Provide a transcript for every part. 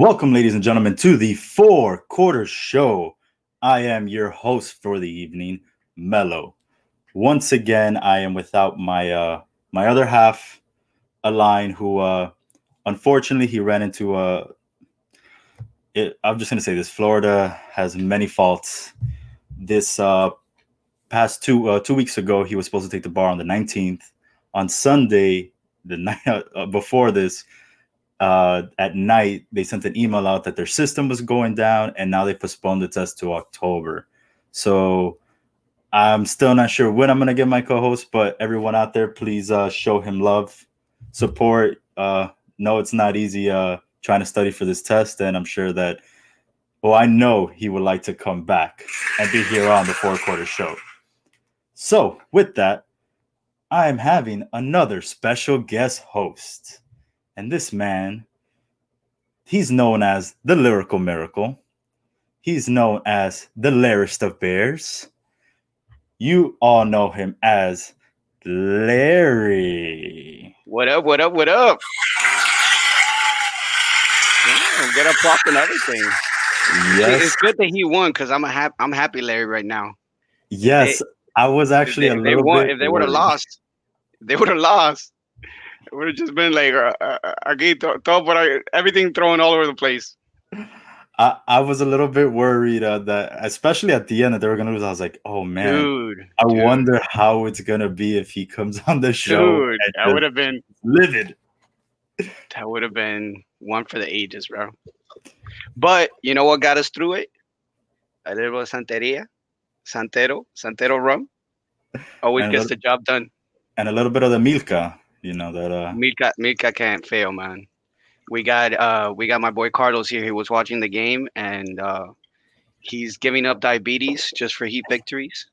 Welcome, ladies and gentlemen, to the four quarter show. I am your host for the evening, Mello. Once again, I am without my uh my other half, Align, who uh unfortunately he ran into a it, I'm just gonna say this. Florida has many faults. This uh past two uh, two weeks ago, he was supposed to take the bar on the 19th. On Sunday, the night uh, before this, uh, at night, they sent an email out that their system was going down, and now they postponed the test to October. So I'm still not sure when I'm gonna get my co-host, but everyone out there, please uh, show him love, support. Uh, no, it's not easy uh, trying to study for this test, and I'm sure that. Well, I know he would like to come back and be here on the four quarter show. So, with that, I am having another special guest host. And this man, he's known as the Lyrical Miracle. He's known as the Larest of Bears. You all know him as Larry. What up? What up? What up? Damn, get applause and everything. Yes. It's good that he won because I'm a hap- I'm happy, Larry, right now. Yes. I was actually if a they, little won, bit if they would have lost, they would have lost. It would have just been like a, aquí to- todo por ahí, everything thrown all over the place. I, I was a little bit worried uh, that, especially at the end, that they were going to lose. I was like, oh man, Dude, I dude, wonder how it's going to be if he comes on the show. dude, that would have been livid. that would have been one for the ages, bro. But you know what got us through it? A little bit of Santeria, Santero, Santero rum. Always gets what- the job done. And a little bit of the Milka, you know, that uh, Mika Milka can't fail, man. We got uh we got my boy Carlos here. He was watching the game and uh he's giving up diabetes just for heat victories.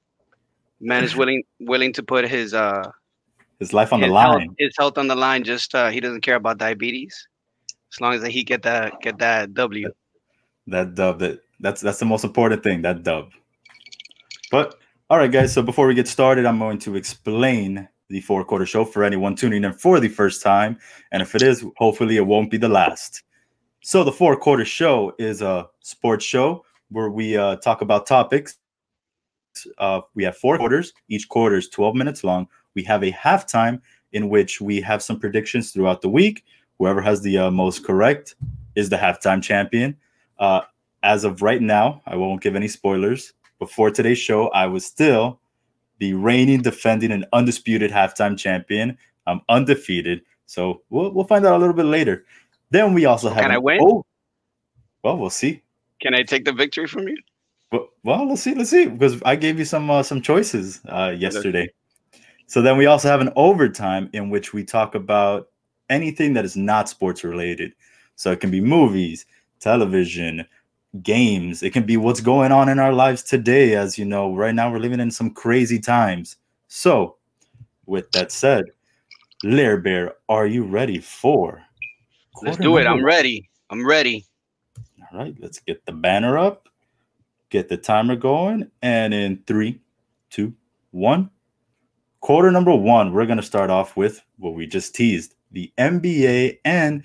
Man is willing willing to put his uh his life on the his health, line. his health on the line. Just uh he doesn't care about diabetes as long as he get that get that W. That dub, that that's that's the most important thing. That dub. But all right, guys. So before we get started, I'm going to explain the four quarter show for anyone tuning in for the first time, and if it is, hopefully it won't be the last. So the four quarter show is a sports show where we uh, talk about topics. Uh, we have four quarters. Each quarter is 12 minutes long. We have a halftime in which we have some predictions throughout the week. Whoever has the uh, most correct is the halftime champion. Uh, as of right now, I won't give any spoilers. Before today's show, I was still the reigning, defending, and undisputed halftime champion. I'm undefeated. So we'll, we'll find out a little bit later. Then we also have. Can I win? Oh, well, we'll see. Can I take the victory from you? Well, well, let's see. Let's see because I gave you some uh, some choices uh, yesterday. So then we also have an overtime in which we talk about anything that is not sports related. So it can be movies, television, games. It can be what's going on in our lives today. As you know, right now we're living in some crazy times. So, with that said, Lair Bear, are you ready for? Let's do it. I'm ready. I'm ready. all right, let's get the banner up, get the timer going, and in three, two, one. Quarter number one, we're going to start off with what we just teased the NBA, and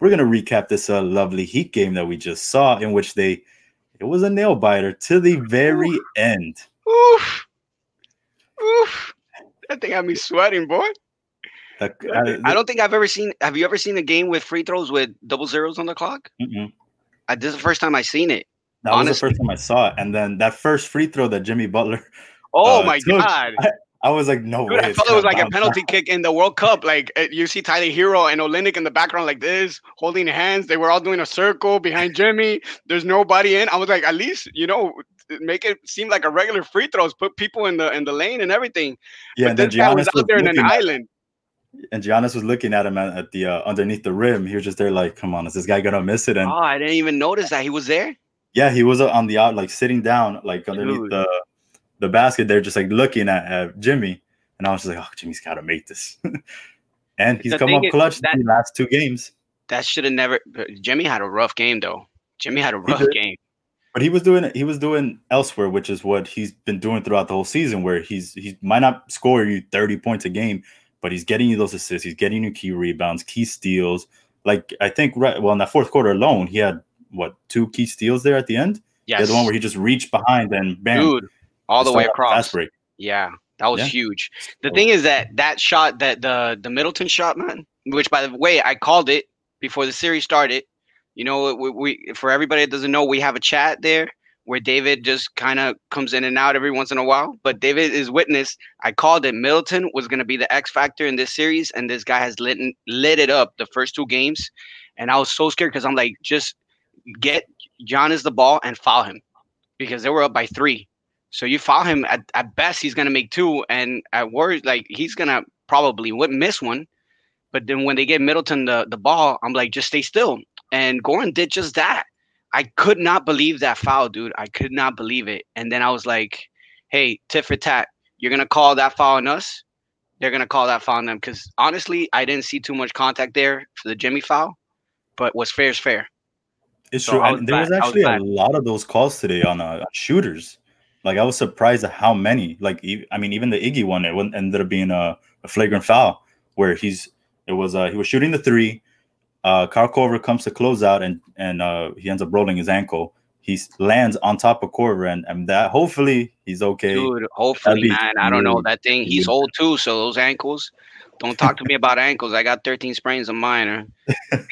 we're going to recap this uh, lovely Heat game that we just saw, in which they it was a nail biter to the very end. Oof. Oof. That thing had me sweating, boy. The- I uh, don't think I've ever seen. Have you ever seen a game with free throws with double zeros on the clock? mm-mm. I, this is the first time I seen it. that was the honestly- first time I saw it, and then that first free throw that Jimmy Butler, Oh Uh, my took- god! I was like, no Dude, way. I thought it was like a penalty kick in the World Cup. Like uh, you see Tyler Herro and Olynyk in the background like this, holding hands. They were all doing a circle behind Jimmy. There's nobody in. I was like, at least you know, make it seem like a regular free throws. Put people in the in the lane and everything. Yeah, but and then guy was Giannis was out there in an looking at- island. and Giannis was looking at him at, at the uh, underneath the rim. He was just there, like, "Come on, is this guy gonna miss it?" And Oh, I didn't even notice that he was there. yeah, he was uh, on the out, like sitting down, like underneath Dude. the the basket. They're just like looking at, at Jimmy, and I was just like, "Oh, Jimmy's got to make this." and he's The come up clutch that- the last two games, That should have never. Jimmy had a rough game though. Jimmy had a rough game. but he was doing he was doing elsewhere, which is what he's been doing throughout the whole season. Where he's he might not score you thirty points a game, but he's getting you those assists. He's getting you key rebounds, key steals, Like I think right well in that fourth quarter alone, he had what two key steals there at the end. Yes. Yeah, the one where he just reached behind and bam, Dude, all the way across. Yeah, that was Yeah. huge. The So- thing is that that shot, that the the Middleton shot, man, which by the way I called it before the series started. You know, we, we for everybody that doesn't know, we have a chat there where David just kind of comes in and out every once in a while. But David is witness. I called it. Middleton was going to be the X factor in this series, and this guy has lit lit it up the first two games. And I was so scared because I'm like, just get Giannis the ball and foul him because they were up by three. So you foul him at, at best, he's gonna make two, and at worst, like he's gonna probably miss one. But then when they get Middleton the, the ball, I'm like, just stay still. And Goran did just that. I could not believe that foul, dude. I could not believe it. And then I was like, hey, tit for tat, you're gonna call that foul on us. They're gonna call that foul on them because honestly, I didn't see too much contact there for the Jimmy foul. But what's fair is fair. It's So true. Was there was I was actually a lot of those calls today on, uh, on shooters. Like I was surprised at how many. Like e- I mean, even the Iggy one, it ended up being a, a flagrant foul where he's it was uh, he was shooting the three. Uh, Kyle Korver comes to close out and and uh, he ends up rolling his ankle. He lands on top of Korver and, and that hopefully he's okay. Dude, hopefully, man. I don't know that thing. He's old too, so those ankles. Don't talk to me about ankles. I got 13 sprains of mine.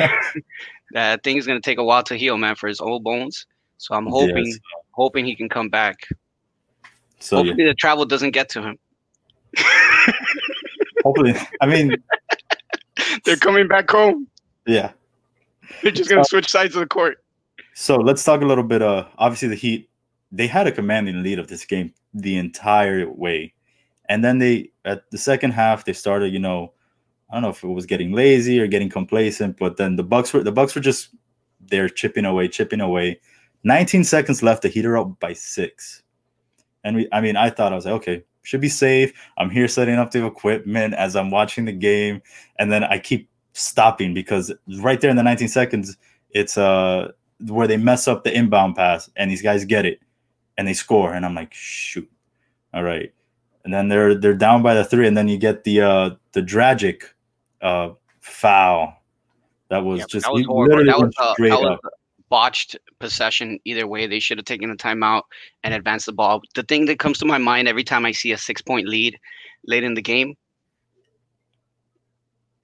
that thing is gonna take a while to heal, man, for his old bones. So I'm hoping, Yes. hoping he can come back. So yeah, hopefully, the travel doesn't get to him. hopefully. I mean, They're coming back home. yeah. They're just gonna switch sides of the court. So let's talk a little bit. Uh, obviously the Heat they had a commanding lead of this game the entire way, and then they at the second half they started. You know, I don't know if it was getting lazy or getting complacent, but then the Bucks were the Bucks were just they're chipping away, chipping away. 19 seconds left. The Heat are up by six, and we. I mean, I thought I was like, okay, should be safe. I'm here setting up the equipment as I'm watching the game, and then I keep stopping because right there in the 19 seconds, it's uh where they mess up the inbound pass and these guys get it and they score and I'm like shoot all right and then they're they're down by the three and then you get the uh the tragic uh foul that was Yeah, just that was horrible. literally That was, uh, straight that was botched possession. Either way, they should have taken a timeout and advanced the ball. The thing that comes to my mind every time I see a six point lead late in the game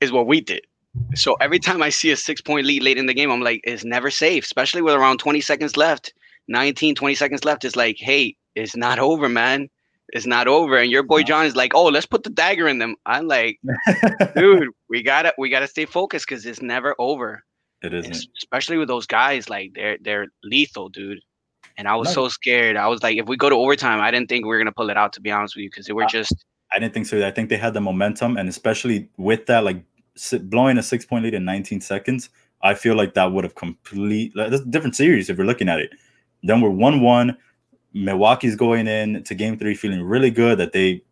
is what we did. So every time I see a six point lead late in the game, I'm like, it's never safe, especially with around 20 seconds left, 19, 20 seconds left. It's like, hey, it's not over, man. It's not over. And your boy John is like, oh, let's put the dagger in them. I'm like, dude, we gotta we gotta stay focused because it's never over. It isn't especially with those guys, like they're they're lethal, dude. And I was No. so scared. I was like, if we go to overtime, I didn't think we were gonna pull it out. To be honest with you, because they were Uh, just I didn't think so. I think they had the momentum and especially with that like blowing a six point lead in 19 seconds I feel like that would have complete like, that's a different series if we're looking at it then we're 1-1 Milwaukee's going in to game three feeling really good that they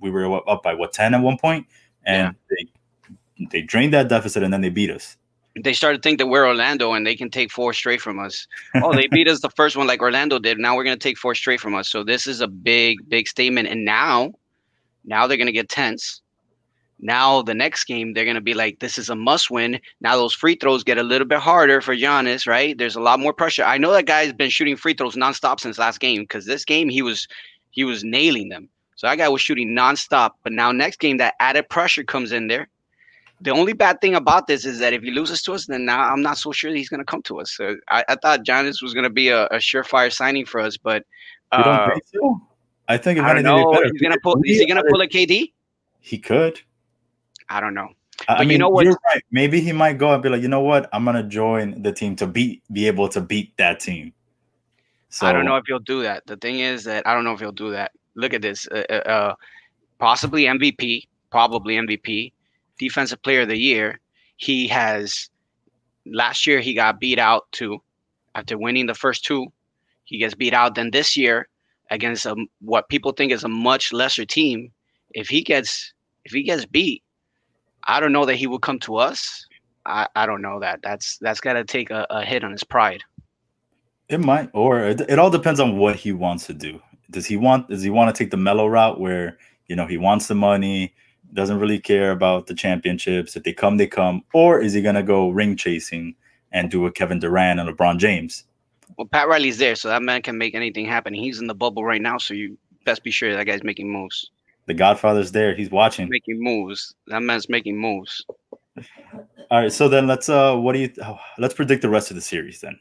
we were up up by what 10 at one point and they they drained that deficit and then they beat us they started to think that we're Orlando and they can take four straight from us. Oh, they beat us the first one like Orlando did. Now we're gonna take four straight from us. So this is a big, big statement. And now, now they're gonna get tense. Now the next game they're gonna be like, this is a must win. Now those free throws get a little bit harder for Giannis, right? There's a lot more pressure. I know that guy's been shooting free throws nonstop since last game because this game he was he was nailing them. So that guy was shooting nonstop. But now next game that added pressure comes in there the only bad thing about this is that if he loses to us, then now I'm not so sure that he's going to come to us. So I, I thought Giannis was going to be a, a surefire signing for us, but uh, think so I think I don't know. He's going to pull. Is he going to pull a KD? he could I don't know. I- I But you know what- You're right. Maybe he might go and be like, you know what? I'm gonna join the team to beat, be able to beat that team. So I don't know if he'll do that. The thing is that I don't know if he'll do that. Look at this. Uh, uh, uh, possibly MVP, probably MVP, defensive player of the year. He has last year he got beat out too after winning the first two. He gets beat out. Then this year against a, what people think is a much lesser team. If he gets if he gets beat, I don't know that he will come to us. I, I don't know that. That's that's got to take a, a hit on his pride. It might, or it, it all depends on what he wants to do. Does he want? Does he want to take the mellow route where you know he wants the money? Doesn't really care about the championships. If they come, they come. Or is he gonna go ring chasing and do a Kevin Durant and LeBron James? Well, Pat Riley's there, so that man can make anything happen. He's in the bubble right now, so you best be sure that guy's making moves. The Godfather's there. He's watching. Making moves. That man's making moves. All right. So then let's uh, what do you? Oh, let's predict the rest of the series then.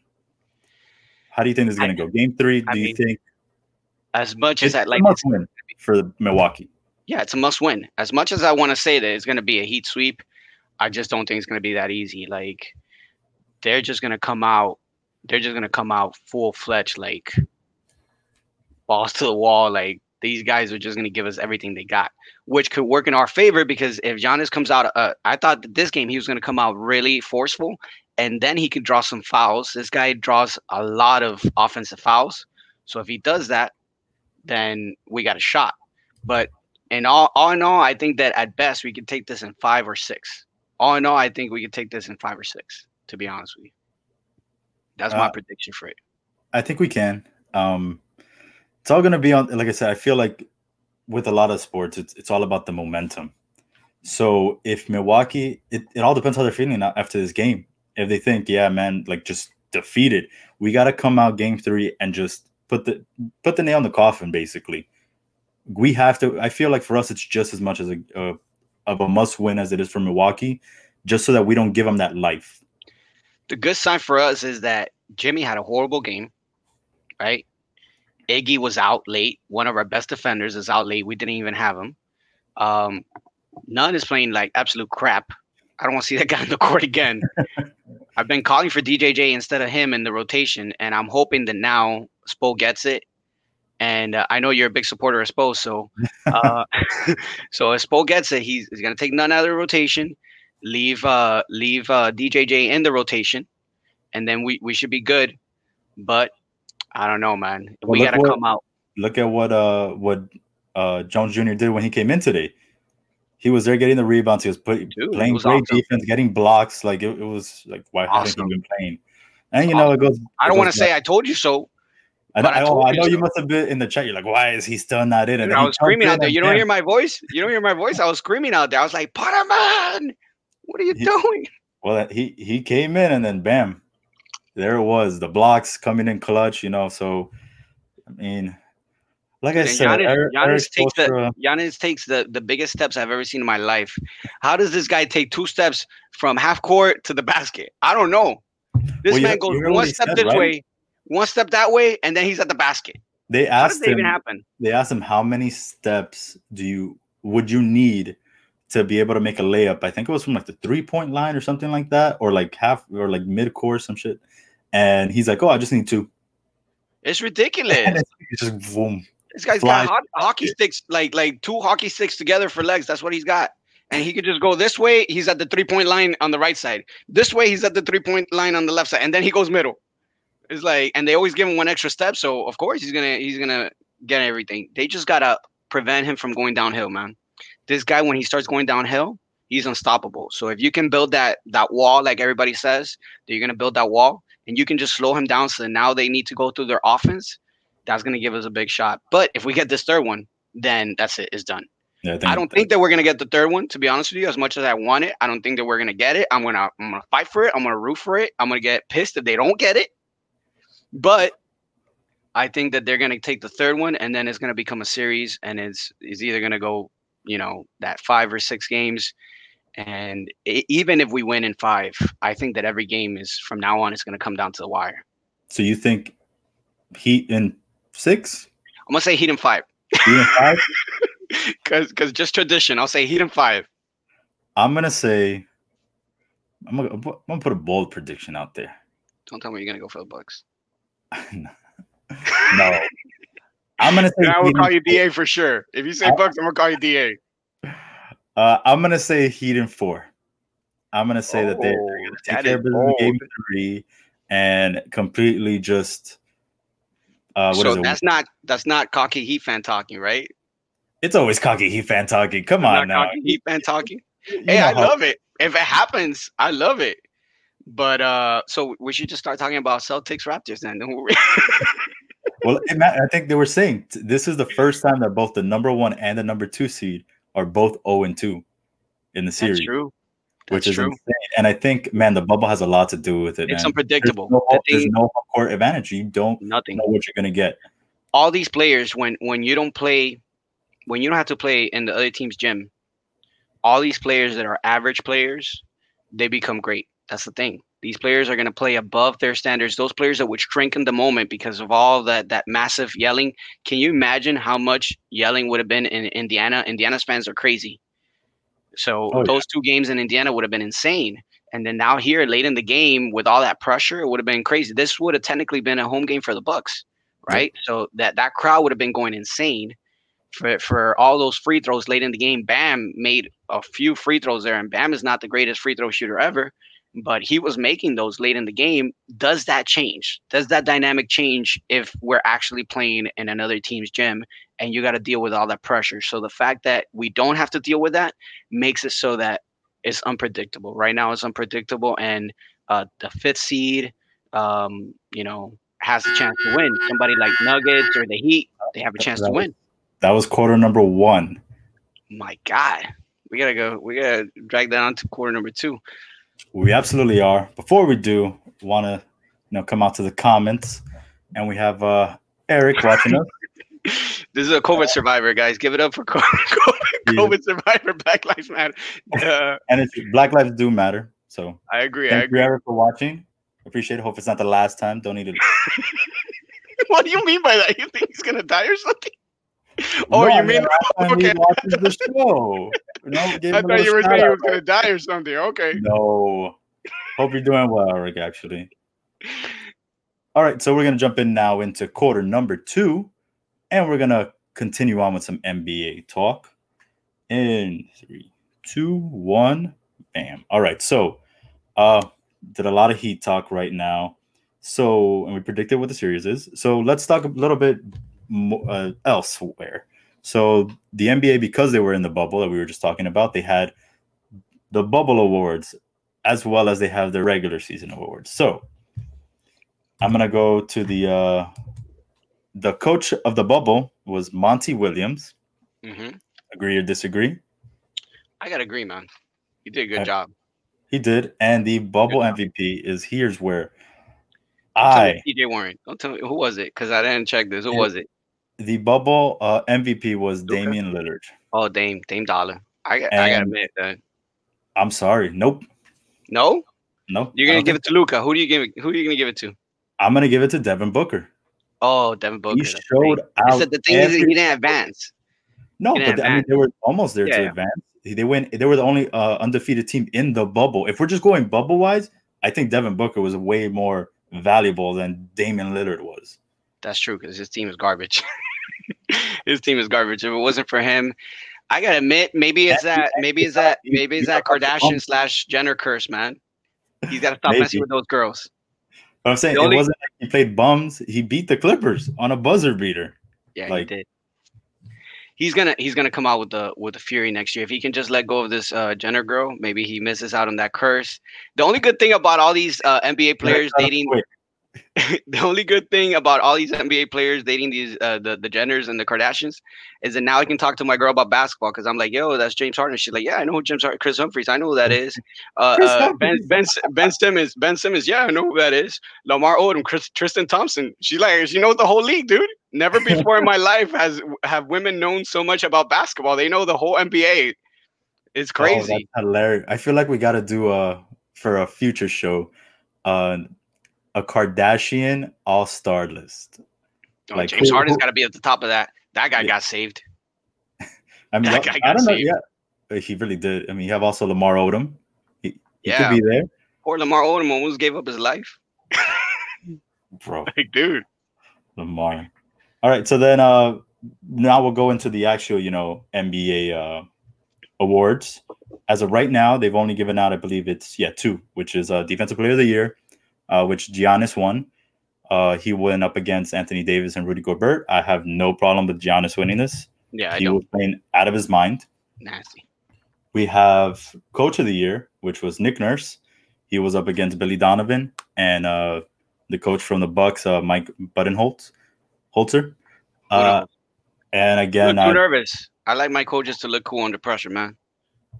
How do you think this is going to go? Game three. Do I you mean, think As much as I like win for Milwaukee? Yeah, it's a must win. As much as I want to say that it's going to be a heat sweep, I just don't think it's going to be that easy. Like they're just going to come out, they're just going to come out full fledged, like balls to the wall. Like these guys are just going to give us everything they got, which could work in our favor because if Giannis comes out, uh, I thought that this game he was going to come out really forceful, and then he could draw some fouls. This guy draws a lot of offensive fouls, so if he does that, then we got a shot. But and all, all in all, I think that at best we could take this in five or six. All in all, I think we could take this in five or six. To be honest with you, that's my Uh, prediction for it. I think we can. Um, it's all going to be on. Like I said, I feel like with a lot of sports, it's it's all about the momentum. So if Milwaukee, it, it all depends how they're feeling after this game. If they think, yeah, man, like just defeated, we got to come out game three and just put the put the nail in the coffin. Basically, we have to. I feel like for us, it's just as much as a, of a must win as it is for Milwaukee, just so that we don't give them that life. The good sign for us is that Jimmy had a horrible game, right? Iggy was out late. One of our best defenders is out late. We didn't even have him. Um, is playing like absolute crap. I don't want to see that guy in the court again. I've been calling for DJJ instead of him in the rotation, and I'm hoping that now Spo gets it. And uh, I know you're a big supporter of Spo, so uh, so if Spo gets it, he's, he's gonna take Nunn out of the rotation, leave uh, leave uh, DJJ in the rotation, and then we, we should be good. But I don't know, man. Well, we gotta what- come out. look at what uh what uh Jones Jr. did when he came in today. He was there getting the rebounds. He was put, Dude, playing was great awesome. defense, getting blocks. Like it, it was like why haven't Awesome. he been playing? And you know it goes. I don't want to say I told you so. I, know, I told I you know you so. must have been in the chat. You're like, why is he still not in? And Dude, I was screaming out there. You don't hear my voice? You don't hear my voice? I was screaming out there. I was like, Potter man, what are you He- doing? Well, he he came in and then bam, there it was. The blocks coming in clutch. You know, so I mean, like I And said, Giannis, Eric, Giannis Eric takes the Giannis takes the, the biggest steps I've ever seen in my life. How does this guy take two steps from half court to the basket? I don't know. This Well, man goes one step this right? way, one step that way, and then he's at the basket. they asked that him. even happen? they asked him how many steps do you would you need to be able to make a layup? I think it was from like the three point line or something like that, or like half or like mid course, some shit. And he's like, "Oh, I just need two." It's ridiculous. And it's it's just boom. This guy's Fly- got ho- hockey sticks, like like two hockey sticks together for legs. That's what he's got. And he could just go this way. He's at the three point line on the right side. This way, he's at the three point line on the left side, and then he goes middle. It's like, and they always give him one extra step. So of course he's gonna he's gonna get everything. They just gotta prevent him from going downhill, man. This guy, when he starts going downhill, he's unstoppable. So if you can build that that wall, like everybody says, that you're gonna build that wall, and you can just slow him down, so now they need to go through their offense that's going to give us a big shot. But if we get this third one, then that's it. It's done. Yeah, I don't think that we're going to get the third one. To be honest with you, as much as I want it, I don't think that we're going to get it. I'm gonna I'm gonna fight for it. I'm gonna root for it. I'm gonna get pissed if they don't get it. But I think that they're going to take the third one, and then it's going to become a series, and it's it's either going to go, you know, that five or six games. And e- even if we win in five, I think that every game is from now on it's going to come down to the wire. So you think Heat in six, I'm gonna say Heat in five. Heat in five? Cause, cause just tradition. I'll say Heat in five. I'm gonna say. I'm gonna, I'm gonna put a bold prediction out there. Don't tell me you're gonna go for the Bucks. no, I'm gonna say. I will Heat in call you DA for sure. If you say I- Bucks, I'm gonna call you DA. Uh, I'm gonna say Heat in four. I'm gonna say that they're, Oh, gonna take that care of business game three and completely just. Uh, what is so it? that's not that's not cocky Heat fan talking, right? It's always cocky Heat fan talking. Come Not on now. cocky Heat fan talking. You Hey, know I how- love it. If it happens, I love it. But uh, so we should just start talking about Celtics Raptors then. Well, I think they were saying this is the first time that both the number one and the number two seed are both 0 and 2 in the series. That's true. which is true. insane. And I think, man, the bubble has a lot to do with it. It's man. unpredictable. There's no, The there's no court advantage. You don't Nothing. know what you're gonna get. all these players when when you don't play when you don't have to play in the other team's gym all these players that are average players they become great that's the thing these players are going to play above their standards those players that would shrink in the moment because of all that that massive yelling can you imagine how much yelling would have been in indiana indiana's fans are crazy so Oh, yeah. those two games in indiana would have been insane and then now here late in the game with all that pressure it would have been crazy this would have technically been a home game for the bucks Yeah. right? So that that crowd would have been going insane for for all those free throws late in the game. Bam made a few free throws there, and Bam is not the greatest free throw shooter ever, but he was making those late in the game. Does that change? Does that dynamic change if we're actually playing in another team's gym and you got to deal with all that pressure? So the fact that we don't have to deal with that makes it so that it's unpredictable. Right now, it's unpredictable, and uh, the fifth seed, um, you know, has a chance to win. Somebody like Nuggets or the Heat, they have a chance to was- win. That was quarter number one. My God, we gotta go. We gotta drag that on to quarter number two. We absolutely are. Before we do, want to you know come out to the comments, and we have uh Eric watching us. This is a COVID survivor, guys. Give it up for COVID. COVID survivor. Black Lives Matter. Uh, and it's Black Lives do matter. So I agree. I thank you, agree. Eric, for watching. Appreciate it. Hope it's not the last time. Don't need to. What do you mean by that? You think he's gonna die or something? Oh, No, you mean? okay. he watches the show. You give I thought you were saying he shout-out. gonna die or something. Okay. No. Hope you're doing well, Eric, actually. All right, so we're going to jump in now into quarter number two, and we're going to continue on with some NBA talk. In three, two, one, bam. All right, so uh, did a lot of heat talk right now. So, and we predicted what the series is. So let's talk a little bit uh, elsewhere. So the NBA, because they were in the bubble that we were just talking about, they had the bubble awards as well as they have the regular season awards. So I'm gonna go to the uh the coach of the bubble was Monty Williams. hmm Agree or disagree? I gotta agree, man. You did a good I- job. He did. And the bubble MVP is here's where Don't tell me I TJ Warren. Don't tell me who was it because I didn't check this. Who was it? The bubble uh, MVP was Luka? Damian Lillard. Oh, Dame, Dame Dollar. I, got- I gotta admit that. I'm sorry. Nope. No, Nope. you're gonna give it to Luka. Who do you give it? Who are you gonna give it to? I'm gonna give it to Devin Booker. Oh, Devin Booker. He showed. Out. said the thing is that he didn't advance. No, He but didn't I mean, they were almost there Yeah, to yeah. advance. They went. They were the only uh, undefeated team in the bubble. If we're just going bubble wise, I think Devin Booker was way more valuable than Damian Lillard was. That's true because his team is garbage. his team is garbage. If it wasn't for him, I gotta admit, maybe it's And- that. Maybe it's that. Maybe it's that gotta have the Kardashian slash Jenner curse, man. He's gotta stop messing with those girls. But I'm saying The it only- wasn't like he played bums. He beat the Clippers on a buzzer beater. Yeah, Like- he did. He's gonna he's gonna come out with the with the fury next year. If he can just let go of this uh, Jenner girl, maybe he misses out on that curse. The only good thing about all these uh, NBA players dating quick. the only good thing about all these NBA players dating these uh, the the Jenners and the Kardashians is that now I can talk to my girl about basketball because I'm like, yo, that's James Harden. She's like, yeah, I know who James Harden, Kris Humphries, I know who that is. Uh, uh, ben. Ben Ben Simmons, Ben Simmons, yeah, I know who that is. Lamar Odom, Chris, Tristan Thompson. She's like, she knows the whole league, dude. Never before in my life has have women known so much about basketball. They know the whole NBA. It's Oh, crazy. that's hilarious. I feel like we got to do a for a future show, uh, a Kardashian All Star list. Oh, like, James who- Harden's got to be at the top of that. That guy Yeah. got saved. I mean, That I, guy I got don't know. Yeah, but he really did. I mean, you have also Lamar Odom. He, he Yeah. could be there, Poor Lamar Odom almost gave up his life. bro. Like, dude. Lamar. All right, so then uh now we'll go into the actual, you know, NBA uh awards. As of right now, they've only given out, I believe it's yeah, two, which is uh defensive player of the year, uh, which Giannis won. Uh he went up against Anthony Davis and Rudy Gobert. I have no problem with Giannis winning this. Yeah, I he don't. was playing out of his mind. Nasty. We have coach of the year, which was Nick Nurse. He was up against Billy Donovan and uh the coach from the Bucks, uh Mike Budenholtz. Holzer. Uh, and again, too I, nervous. I like my coaches to look cool under pressure, man.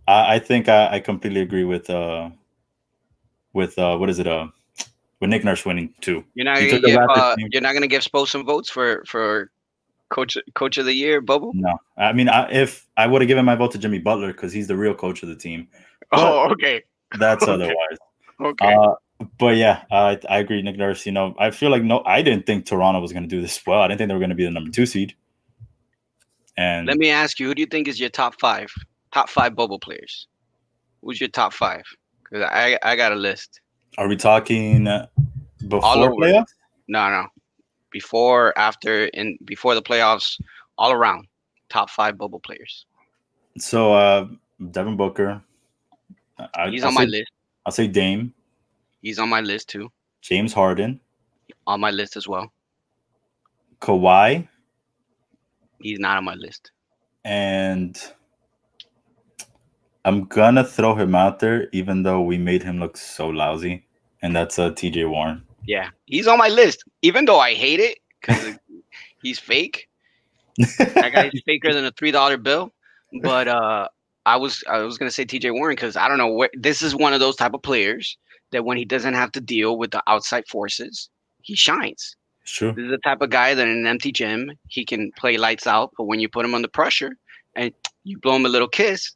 I, I think I, I completely agree with uh with uh what is it uh with Nick Nurse winning too. You're not gonna give uh, you're not gonna give Spo some votes for for coach coach of the year, Bubble. No, I mean, I, if I would have given my vote to Jimmy Butler because he's the real coach of the team, Oh, okay, that's Okay. otherwise. okay. Uh, but yeah, I I agree, Nick Nurse. You know, I feel like no, I didn't think Toronto was going to do this well. I didn't think they were going to be the number two seed. And Let me ask you, who do you think is your top five? Top five bubble players. Who's your top five? Because I I got a list. Are we talking before playoffs? No, no. Before, after, and before the playoffs, all around. Top five bubble players. So uh, Devin Booker. I, He's I'll on my list. I'll say Dame, He's on my list too. James Harden, On my list as well. Kawhi, He's not on my list. and I'm gonna throw him out there, even though we made him look so lousy, and that's uh, T.J. Warren. Yeah, he's on my list, even though I hate it because he's fake. That guy's faker than a three dollar bill. But uh, I was I was gonna say T.J. Warren because I don't know where this is one of those type of players that when he doesn't have to deal with the outside forces, he shines. True. This is the type of guy that in an empty gym he can play lights out, but when you put him under pressure and you blow him a little kiss,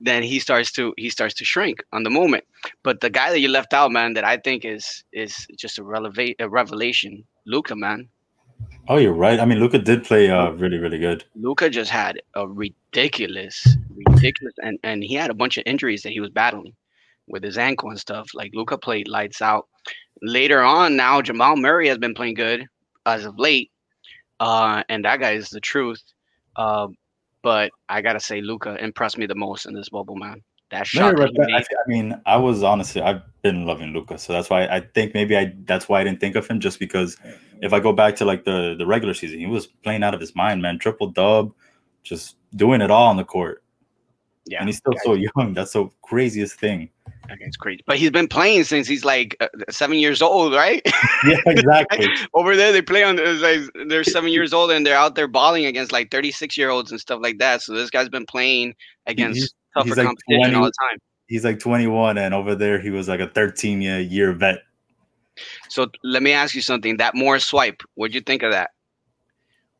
then he starts to he starts to shrink on the moment. But the guy that you left out, man, that I think is is just a relevate a revelation, Luka, man. Oh, you're right. I mean, Luka did play uh, really, really good. Luka just had a ridiculous, ridiculous, and and he had a bunch of injuries that he was battling with his ankle and stuff. Like Luka played lights out. Later on, now Jamal Murray has been playing good as of late, uh, and that guy is the truth. Uh, but I gotta say, Luka impressed me the most in this bubble, man. That shot that I, I mean, I was honestly, I've been loving Luka, so that's why I think maybe I that's why I didn't think of him just because if I go back to like the the regular season, he was playing out of his mind, man. Triple dub, just doing it all on the court, yeah, and he's still so young. That's the craziest thing. guy's crazy. But he's been playing since he's like uh, seven years old, right? Yeah, exactly. over there they play on it's like they're seven years old and they're out there balling against like 36 year olds and stuff like that so this guy's been playing against he's- tougher he's like competition 20 all the time he's like 21, and over there he was like a 13 year year vet. so let me ask you something that more swipe what'd you think of that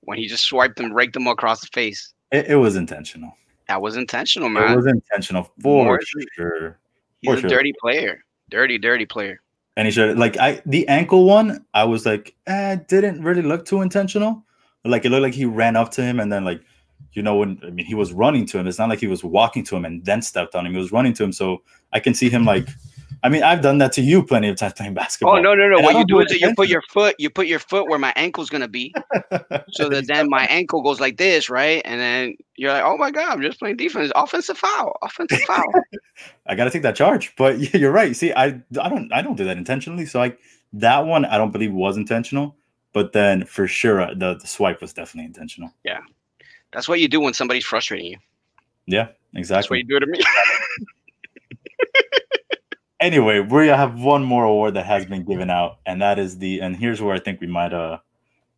when he just swiped him raked him across the face It, it was intentional. That was intentional man. It was intentional for More- sure. he's for a sure. dirty player dirty dirty player and he should like I the ankle one. I was like, eh, it didn't really look too intentional. Like it looked like he ran up to him and then like, you know, when I mean he was running to him. It's not like he was walking to him and then stepped on him. He was running to him, so I can see him like. I mean, I've done that to you plenty of times playing basketball. oh no no no And what you do is that you put your foot you put your foot where my ankle's gonna be so that then my ankle goes like this right and then you're like oh my god i'm just playing defense offensive foul offensive foul I got to take that charge. But yeah, you're right. See, I I don't I don't do that intentionally. So like that one, I don't believe was intentional. But then for sure, uh, the the swipe was definitely intentional. Yeah, that's what you do when somebody's frustrating you. Yeah, exactly. That's what you do to me. Anyway, we have one more award that has been given out, and that is the and here's where I think we might uh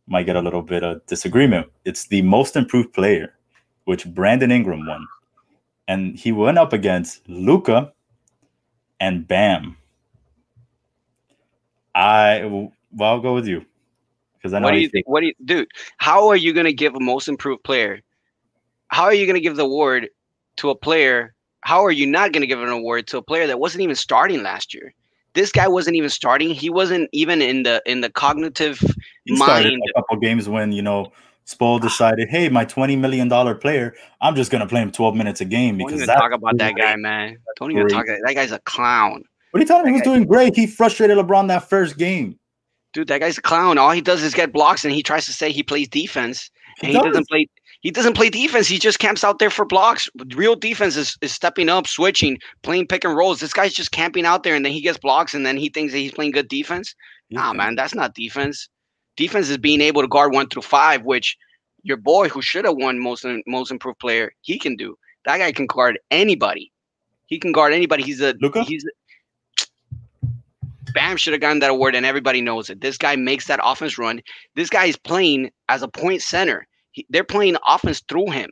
might get a little bit of disagreement. It's the most improved player, which Brandon Ingram won, and he went up against Luca and Bam. I well, I'll go with you because I know what do you you think? What do you, dude? How are you gonna give a most improved player? How are you gonna give the award to a player? How are you not gonna give an award to a player that wasn't even starting last year? This guy wasn't even starting. He wasn't even in the in the cognitive He started mind. a couple games when you know Spo decided, hey, my twenty million dollar player, I'm just gonna play him twelve minutes a game Don't because even talk about that guy, man. Don't even talk. That guy's a clown, What are you telling me? He was doing great. He frustrated LeBron that first game. dude. That guy's a clown. All he does is get blocks, and he tries to say he plays defense. He and he does. doesn't play he doesn't play defense. He just camps out there for blocks. Real defense is, is stepping up switching playing pick and rolls. This guy's just camping out there and then he gets blocks and then he thinks that he's playing good defense. Nah man that's not defense. Defense is being able to guard one through five which your boy who should have won most most improved player he can do. That guy can guard anybody. He can guard anybody. He's a Luka? he's Bam should have gotten that award, and everybody knows it. This guy makes that offense run. This guy is playing as a point center. He, they're playing offense through him.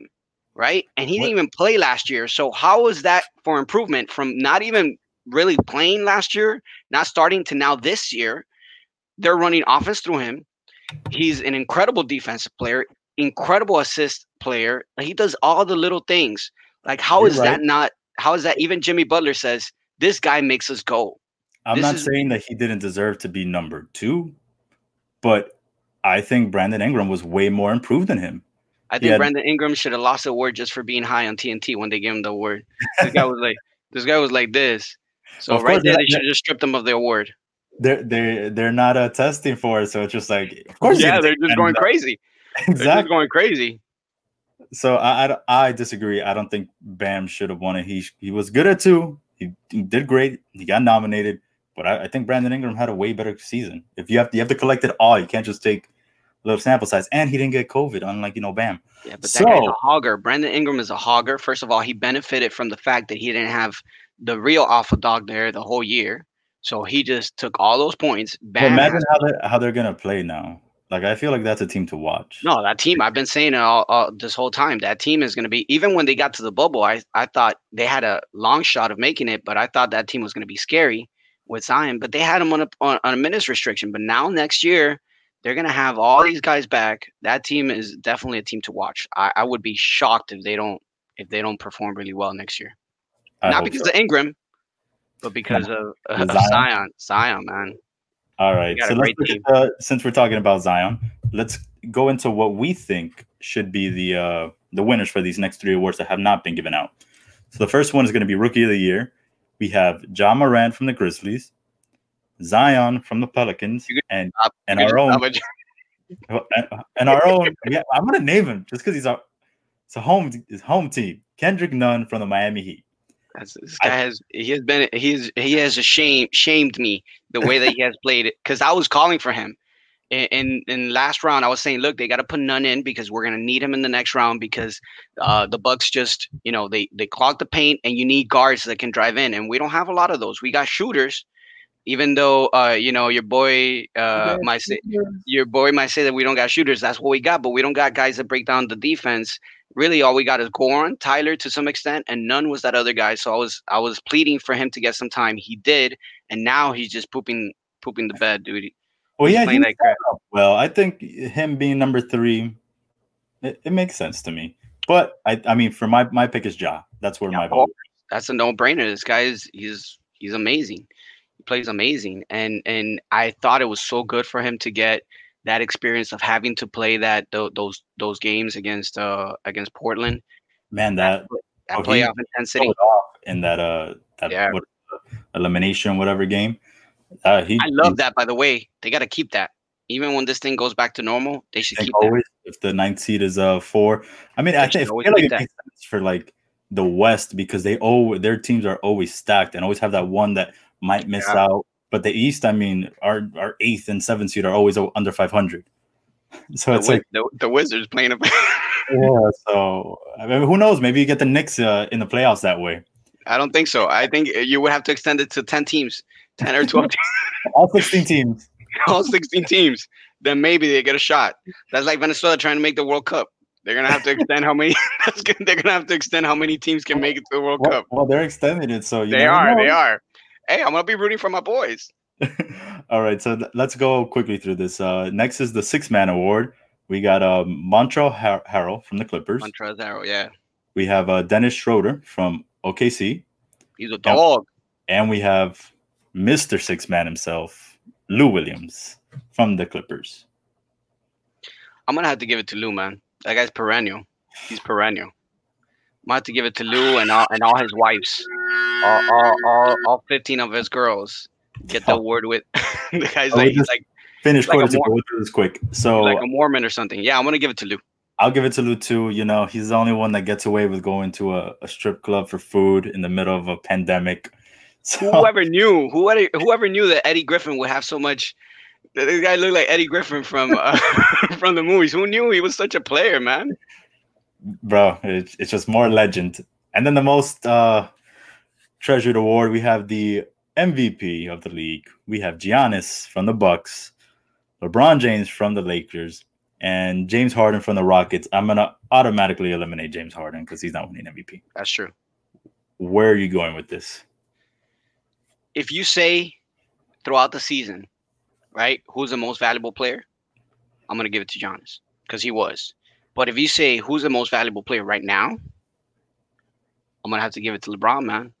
right? And he What- didn't even play last year. So how is that for improvement from not even really playing last year, not starting to now this year? They're running offense through him. He's an incredible defensive player, incredible assist player. He does all the little things. Like how You're is right. that not? How is that? Even Jimmy Butler says this guy makes us go. I'm This not is- saying that he didn't deserve to be number two, but I think Brandon Ingram was way more improved than him. I think Yeah. Brandon Ingram should have lost the award just for being high on TNT when they gave him the award. This guy was like, this guy was like this. So right course, there, they should have just stripped him of the award. They're they they're not uh, testing for it, so it's just like, of course, yeah, they're just going Brandon crazy. They're exactly. going crazy. So I, I I disagree. I don't think Bam should have won it. He he was good at two. He, he did great. He got nominated, but I, I think Brandon Ingram had a way better season. If you have you have to collect it all, you can't just take little sample size. And he didn't get COVID, unlike you know Bam. Yeah, but that guy's So- a hogger. Brandon Ingram is a hogger. First of all, he benefited from the fact that he didn't have the real alpha dog there the whole year. So he just took all those points. Bam. imagine how they how they're gonna play now. Like I feel like that's a team to watch. No, that team. I've been saying it all, all this whole time. That team is going to be. Even when they got to the bubble, I I thought they had a long shot of making it, but I thought that team was going to be scary with Zion. But they had him on a on, on a minutes restriction. But now next year, they're going to have all these guys back. That team is definitely a team to watch. I, I would be shocked if they don't if they don't perform really well next year. I Not because so. of Ingram, but because of, of Zion. Zion. Zion, man. All right. So let's look at the, since we're talking about Zion, let's go into what we think should be the uh, the winners for these next three awards that have not been given out. So the first one is going to be Rookie of the Year. We have John Morant from the Grizzlies, Zion from the Pelicans, and stop- and our own and, our own. Yeah, I'm gonna name him just because he's our it's a home his home team. Kendrick Nunn from the Miami Heat. That's, this I- guy has he has been he's he has shame shamed me the way that he has played it because I was calling for him in, in in last round. I was saying, look, they got to put Nunn in because we're gonna need him in the next round because uh, the Bucks just you know they they clog the paint and you need guards that can drive in and we don't have a lot of those. We got shooters, even though uh, you know your boy uh, might say your boy might say that we don't got shooters. That's what we got, but we don't got guys that break down the defense. Really, all we got is Goran, Tyler to some extent, and Nunn was that other guy. So I was I was pleading for him to get some time. He did, and now he's just pooping pooping the bed, dude. Well, He's yeah, playing he like well. I think him being number three, it, it makes sense to me. But I, I mean, for my my pick is Ja. That's where Yeah, my vote. That's a no brainer. This guy is he's he's amazing. Plays amazing, and and I thought it was so good for him to get that experience of having to play that tho- those those games against uh against Portland. Man, that That Oh, playoff intensity. off in that uh that Yeah. what, elimination whatever game. Uh, he, I love that. By the way, they got to keep that. Even when this thing goes back to normal, they should keep think that. always if the ninth seed is uh four. I mean, I They think I always feel like it that. makes sense for like the West because they oh their teams are always stacked and always have that one that might miss Yeah. out. But the East, I mean, our our eighth and seventh seed are always under five hundred. So The, it's like the, the Wizards playing a. yeah. So I mean, who knows? Maybe you get the Knicks uh, in the playoffs that way. I don't think so. I think you would have to extend it to ten teams, ten or twelve, teams, All sixteen teams. all sixteen teams. Then maybe they get a shot. That's like Venezuela trying to make the World Cup. They're gonna have to extend how many. they're gonna have to extend how many teams can make it to the World Well, Cup. well, they're extending it, so you They are. They are. Hey, I'm gonna be rooting for my boys. All right, so th- let's go quickly through this. Uh, next is the six man award. We got uh, Montreal Har- Harrell from the Clippers. Montrezl, Harrell, yeah, We have uh, Dennis Schroeder from OKC, he's a dog. and we have Mister Six Man himself, Lou Williams from the Clippers. I'm gonna have to give it to Lou, man. That guy's perennial. He's perennial. I'm gonna have to give it to Lou and all and all his wives, all all all, all 15 of his girls get the award with. the guy's Oh, like he's like Finish Like quarter We'll do this quick. So like a Mormon or something. Yeah, I'm gonna give it to Lou. I'll give it to Lou too. You know, he's the only one that gets away with going to a, a strip club for food in the middle of a pandemic. So Whoever knew, whoever whoever knew that Eddie Griffin would have so much. This guy looked like Eddie Griffin from uh, from the movies. Who knew he was such a player, man? Bro it's, it's just more legend and then the most uh treasured award we have the mvp of the league we have giannis from the bucks lebron james from the lakers and James Harden from the Rockets, I'm gonna automatically eliminate James Harden because he's not winning MVP. That's true. Where are you going with this? If you say throughout the season, right, who's the most valuable player, I'm gonna give it to Giannis because he was. But if you say who's the most valuable player right now, I'm gonna have to give it to LeBron, man.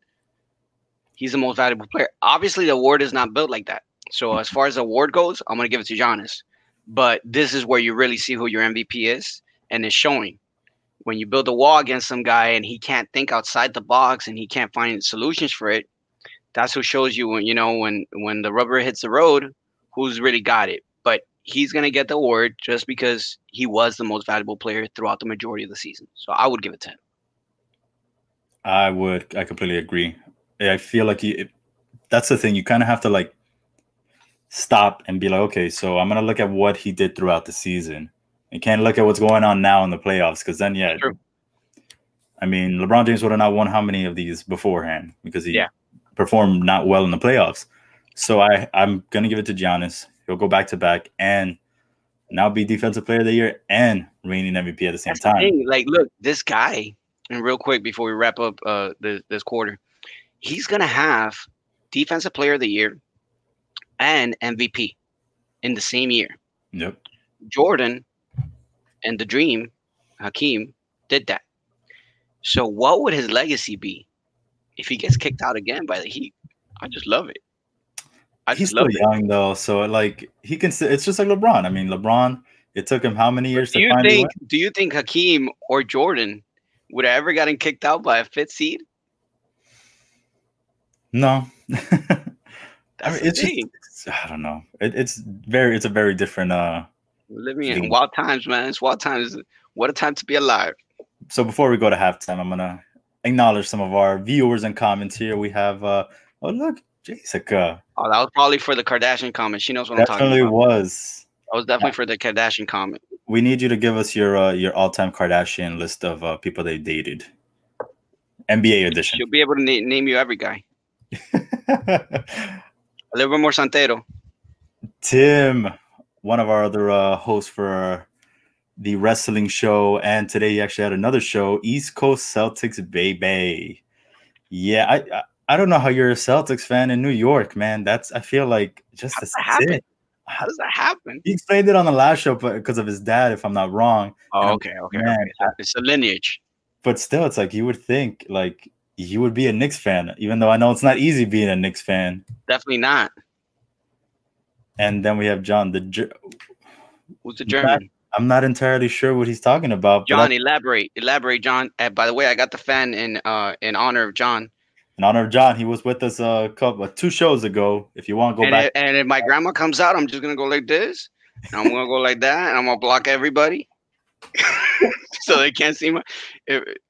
He's the most valuable player. Obviously, the award is not built like that. So as far as the award goes, I'm gonna give it to Giannis. But this is where you really see who your MVP is, and it's showing. When you build a wall against some guy and he can't think outside the box and he can't find solutions for it, that's who shows you when you know when when the rubber hits the road, who's really got it. He's gonna get the award just because he was the most valuable player throughout the majority of the season. So I would give it to him. I would. I completely agree. I feel like you. That's the thing. You kind of have to like stop and be like, okay, so I'm gonna look at what he did throughout the season. You can't look at what's going on now in the playoffs because then, yeah, True. I mean, LeBron James would have not won how many of these beforehand because he Yeah. performed not well in the playoffs. So I, I'm gonna give it to Giannis. He'll go back to back and now be defensive player of the year and reigning MVP at the same That's time. thing. Like, look, this guy, and real quick before we wrap up uh this, this quarter, he's gonna have defensive player of the year and MVP in the same year. Yep. Jordan and the Dream, Hakeem, did that. So what would his legacy be if he gets kicked out again by the Heat? I just love it. I He's still it. young though, so like he can. It's just like LeBron. I mean, LeBron. It took him how many years Do to you think? Do you think Hakeem or Jordan would have ever gotten kicked out by a fifth seed? No. I mean, it's just, it's- I don't know. It, it's very, it's a very different. uh living in wild times, man. It's wild times. What a time to be alive. So before we go to halftime, I'm gonna acknowledge some of our viewers and comments here. We have, uh oh look, Jessica Oh, that was probably for the Kardashian comment. She knows what I'm talking about. was. That was definitely for the Kardashian comment. We need you to give us your uh, your all time Kardashian list of uh, people they dated. NBA edition. She'll be able to na- name you every guy. A little bit more Santero. Tim, one of our other uh, hosts for the wrestling show, and today he actually had another show, East Coast Celtics, baby. Yeah, I, I I don't know how you're a Celtics fan in New York, man. That's I feel like just How a does that happen? How does that happen? He explained it on the last show, because of his dad, if I'm not wrong. Oh, okay, okay, man, okay. So it's a lineage. But still, it's like you would think like you would be a Knicks fan, even though I know it's not easy being a Knicks fan. Definitely not. And then we have John, the Ger- Who's the German? I'm not entirely sure what he's talking about. but John, I- elaborate, elaborate, John. Uh, by the way, I got the fan in uh in honor of John. In honor of John, he was with us a couple, uh, two shows ago. If you want to go and, back, and if my grandma comes out, I'm just gonna go like this. And I'm gonna go like that, and I'm gonna block everybody, so they can't see my.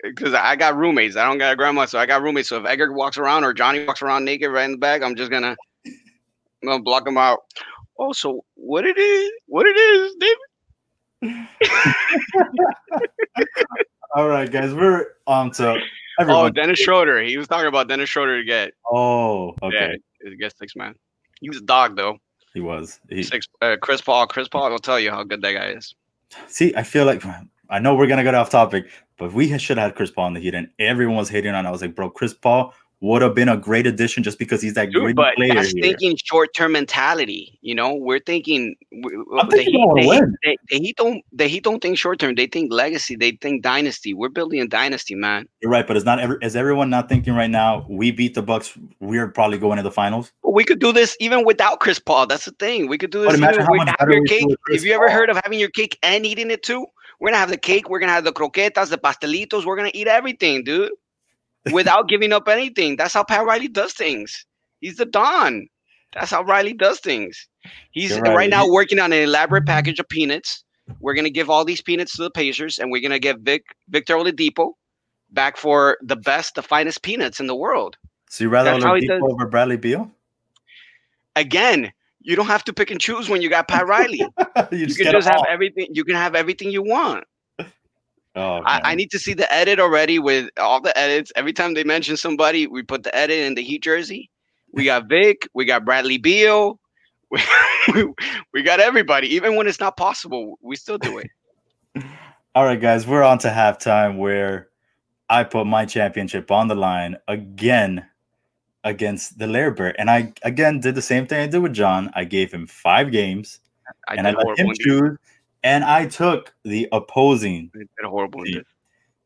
Because I got roommates, I don't got a grandma, so I got roommates. So if Edgar walks around or Johnny walks around naked right in the back, I'm just gonna, I'm gonna block them out. Oh, so what it is? What it is, David? all right, guys, we're on to Oh. Dennis Schroeder. He was talking about Dennis Schroeder to get. Oh, okay, Yeah, to get six man. He was a dog though. he was. He, Six. Uh, Chris Paul. Chris Paul will tell you how good that guy is. see, I feel like I know we're gonna get off topic, but we should have had Chris Paul in the Heat, and everyone was hating on. it. I was like, bro, Chris Paul would have been a great addition just because he's that Dude, great but player. that's here. thinking short-term mentality. You know, we're thinking. I'm thinking wanna win. they- the Heat don't. The Heat don't think short-term. They think legacy. They think dynasty. We're building a dynasty, man. You're right, but is not every, is everyone not thinking right now? We beat the Bucks. We're probably going to the finals. We could do this even without Chris Paul. That's the thing. We could do But this imagine even how much better your cake. Have you ever Paul. heard of having your cake and eating it too? We're gonna have the cake. We're gonna have the croquetas, the pastelitos. We're gonna eat everything, dude, without giving up anything. That's how Pat Riley does things. He's the Don. That's how Riley does things. He's right. right. now working on an elaborate package of peanuts. We're gonna give all these peanuts to the Pacers, and we're gonna get Vic Victor Oladipo back for the best, the finest peanuts in the world. So you rather That's Oladipo over Bradley Beal? Again, you don't have to pick and choose when you got Pat Riley. you you just can just have all. everything. You can have everything you want. Oh, I, I need to see the edit already with all the edits. Every time they mention somebody, we put the edit in the Heat jersey. We got Vic. We got Bradley Beal. we, we got everybody. Even when it's not possible, we still do it. All right, guys, we're on to halftime where I put my championship on the line again against the Lair Bear. And I again did the same thing I did with John. I gave him five games I and I let him in this. And I took the opposing. I did horrible.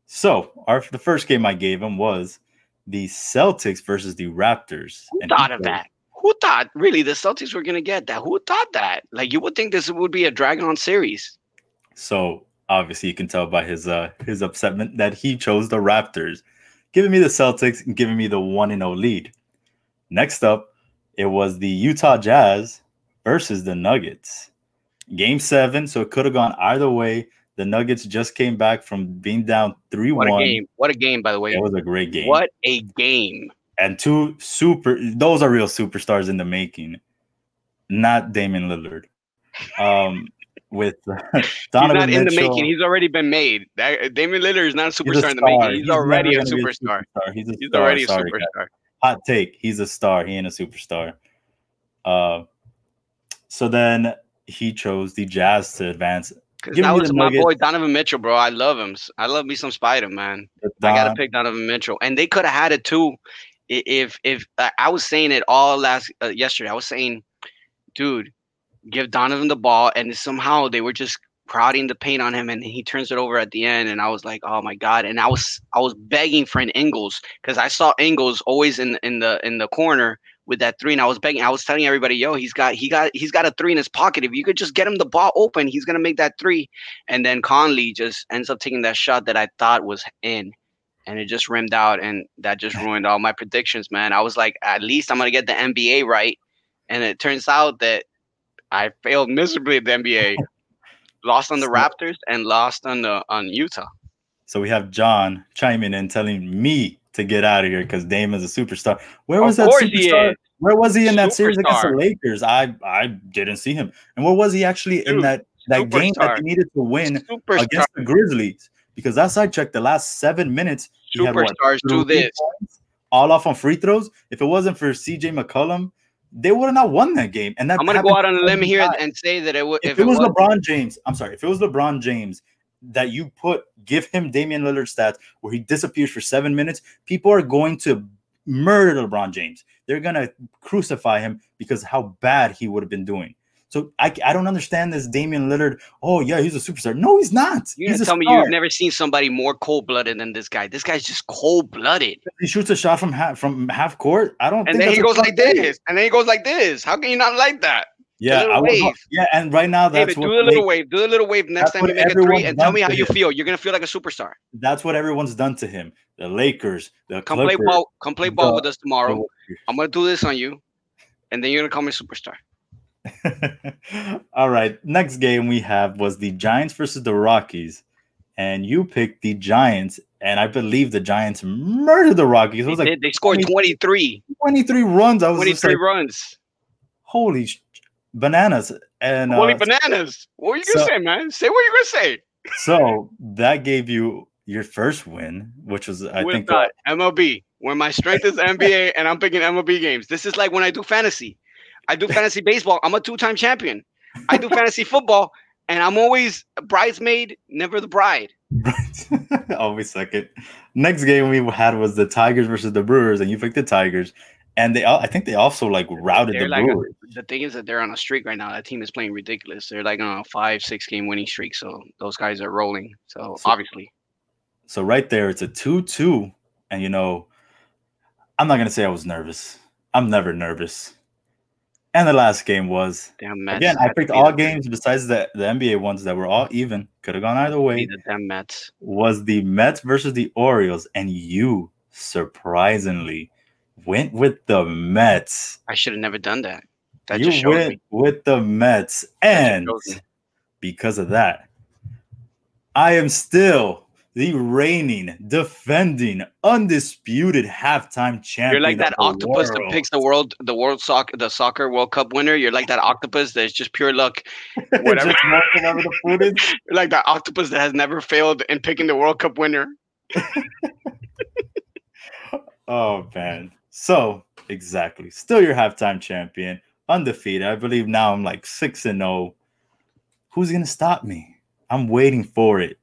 So our the first game I gave him was the Celtics versus the Raptors. Who And thought of that? Who thought really the Celtics were gonna get that? Who thought that? Like you would think this would be a drag on series. So obviously you can tell by his uh his upsetment that he chose the Raptors, giving me the Celtics and giving me the one and 0 lead. Next up, it was the Utah Jazz versus the Nuggets. Game seven, so it could have gone either way. The Nuggets just came back from being down 3 What 1. a game! What a game, by the way. It was a great game. What a game! And two super, those are real superstars in the making, not Damian Lillard. Um, with He's Donovan not in the making. He's already been made. That, Damian Lillard is not a He's a superstar in the making. He's, never already a gonna be superstar. superstar. He's a He's star. already a Sorry, guys. superstar. Hot take. He's a star. He ain't a superstar. Uh, so then he chose the Jazz to advance. Give that was my boy Donovan Mitchell, bro. I love him. I love me some Spider Man. I gotta pick Donovan Mitchell, and they could have had it too. If if uh, I was saying it all last uh, yesterday, I was saying, dude, give Donovan the ball, and somehow they were just crowding the paint on him, and he turns it over at the end, and I was like, oh my god! And I was I was begging for an Ingles because I saw Ingles always in in the in the corner with that three, and I was begging. I was telling everybody, yo, he's got he got he's got a three in his pocket. If you could just get him the ball open, he's gonna make that three. And then Conley just ends up taking that shot that I thought was in and it just rimmed out and that just ruined all my predictions man i was like at least i'm gonna get the nba right and it turns out that i failed miserably at the nba lost on the raptors and lost on the on utah So we have John chiming in, telling me to get out of here because Dame is a superstar. Where was Of that superstar? Where was he in that series against the Lakers? I I didn't see him. And where was he actually in Dude, that that game that they needed to win superstar against the Grizzlies? Because I checked, the last seven minutes, what, superstars do this points, all off on free throws. If it wasn't for CJ McCollum, they would have not won that game. And that i'm gonna go out on a limb here and say that it would If, if, it was LeBron James, I'm sorry, if it was LeBron James that you put give him Damian Lillard stats where he disappears for seven minutes, people are going to murder LeBron James. They're gonna crucify him because how bad he would have been doing. So I, I don't understand this Damian Lillard. Oh yeah, he's a superstar. No, he's not. you're he's tell me star. you've never seen somebody more cold-blooded than this guy this guy's just cold-blooded He shoots a shot from half from half court. I don't. and think then he goes like this and then he goes like this how can you not like that Yeah, little I would, wave. yeah, and right now that's David, what do the little wave. Do the little wave next time you make a three, and tell me how you him. feel. You're gonna feel like a superstar. that's what everyone's done to him. The Lakers, the Come play ball. Come play ball the- with us tomorrow. I'm gonna do this on you, and then you're gonna call me a superstar. All right. Next game we have was the Giants versus the Rockies. And you picked the Giants. And I believe the Giants murdered the Rockies. It They, was like did. they scored 20 23, 23 runs. I was 23 like, runs. holy bananas. And Holy uh, bananas! What were you gonna so- say, man? Say what you're gonna say. so that gave you your first win, which was, I With think, uh, that, MLB, where my strength is NBA, and I'm picking MLB games. This is like when I do fantasy. I do fantasy baseball. I'm a two-time champion. I do fantasy football, and I'm always a bridesmaid, never the bride. always second. Next game we had was the Tigers versus the Brewers. And you picked the Tigers. And they, al- I think they also like routed They're the like a- the thing is that they're on a streak right now. That team is playing ridiculous. They're like on a five, six game winning streak. So those guys are rolling. So, So- obviously, So right there, it's a two-two, and you know, I'm not gonna say I was nervous. I'm never nervous. And the last game was damn Mets. again. I picked all games besides the the NBA ones that were all even. Could have gone either way. the damn Mets. Was the Mets versus the Orioles, and you surprisingly went with the Mets. I should have never done that. That you went me. with the Mets, and because of that, I am still the reigning, defending, undisputed halftime champion. You're like that octopus that picks the world, the world soccer, the soccer World Cup winner. You're like that octopus that's just pure luck. whatever. Just mark whatever the food is. You're like that octopus that has never failed in picking the World Cup winner. Oh man. So exactly, still your halftime champion, undefeated. I believe now I'm like six and zero. Who's gonna stop me? I'm waiting for it.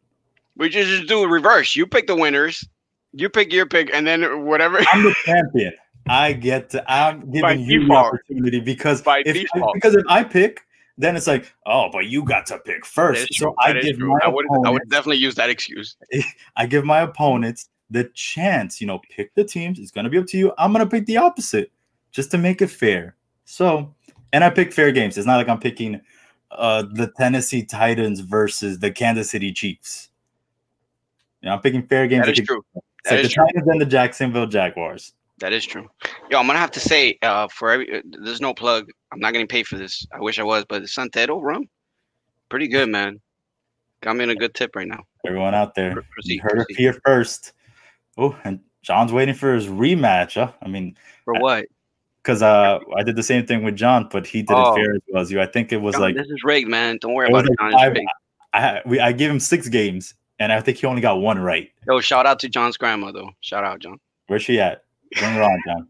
We just, just do a reverse. You pick the winners. You pick your pick, and then whatever. I'm the champion. I get to. I'm giving By you the opportunity because By if default. because if I pick, then it's like, oh, but you got to pick first. So. I give true. my I would, I would definitely use that excuse. I give my opponents the chance. You know, pick the teams. It's gonna be up to you. I'm gonna pick the opposite just to make it fair. So, and I pick fair games. It's not like I'm picking uh the Tennessee Titans versus the Kansas City Chiefs. You know, I'm picking fair games. That is true. That like is the true. Titans and the Jacksonville Jaguars. That is true. Yo, I'm gonna have to say, uh, for every uh, there's no plug. I'm not getting paid for this. I wish I was, but the Santero rum, pretty good, man. Got me in a good tip right now. Everyone out there, Pr- you proceed, heard it here first. Oh, and John's waiting for his rematch. Huh? I mean, For what? because uh, I did the same thing with John, but he did Oh. it fair as well as you. I think it was John, like this is rigged, man. Don't worry about it. like. Five- rigged. I we I gave him six games, and I think he only got one right. Yo, shout out to John's grandma though. Shout out, John. Where's she at? Bring her on, John.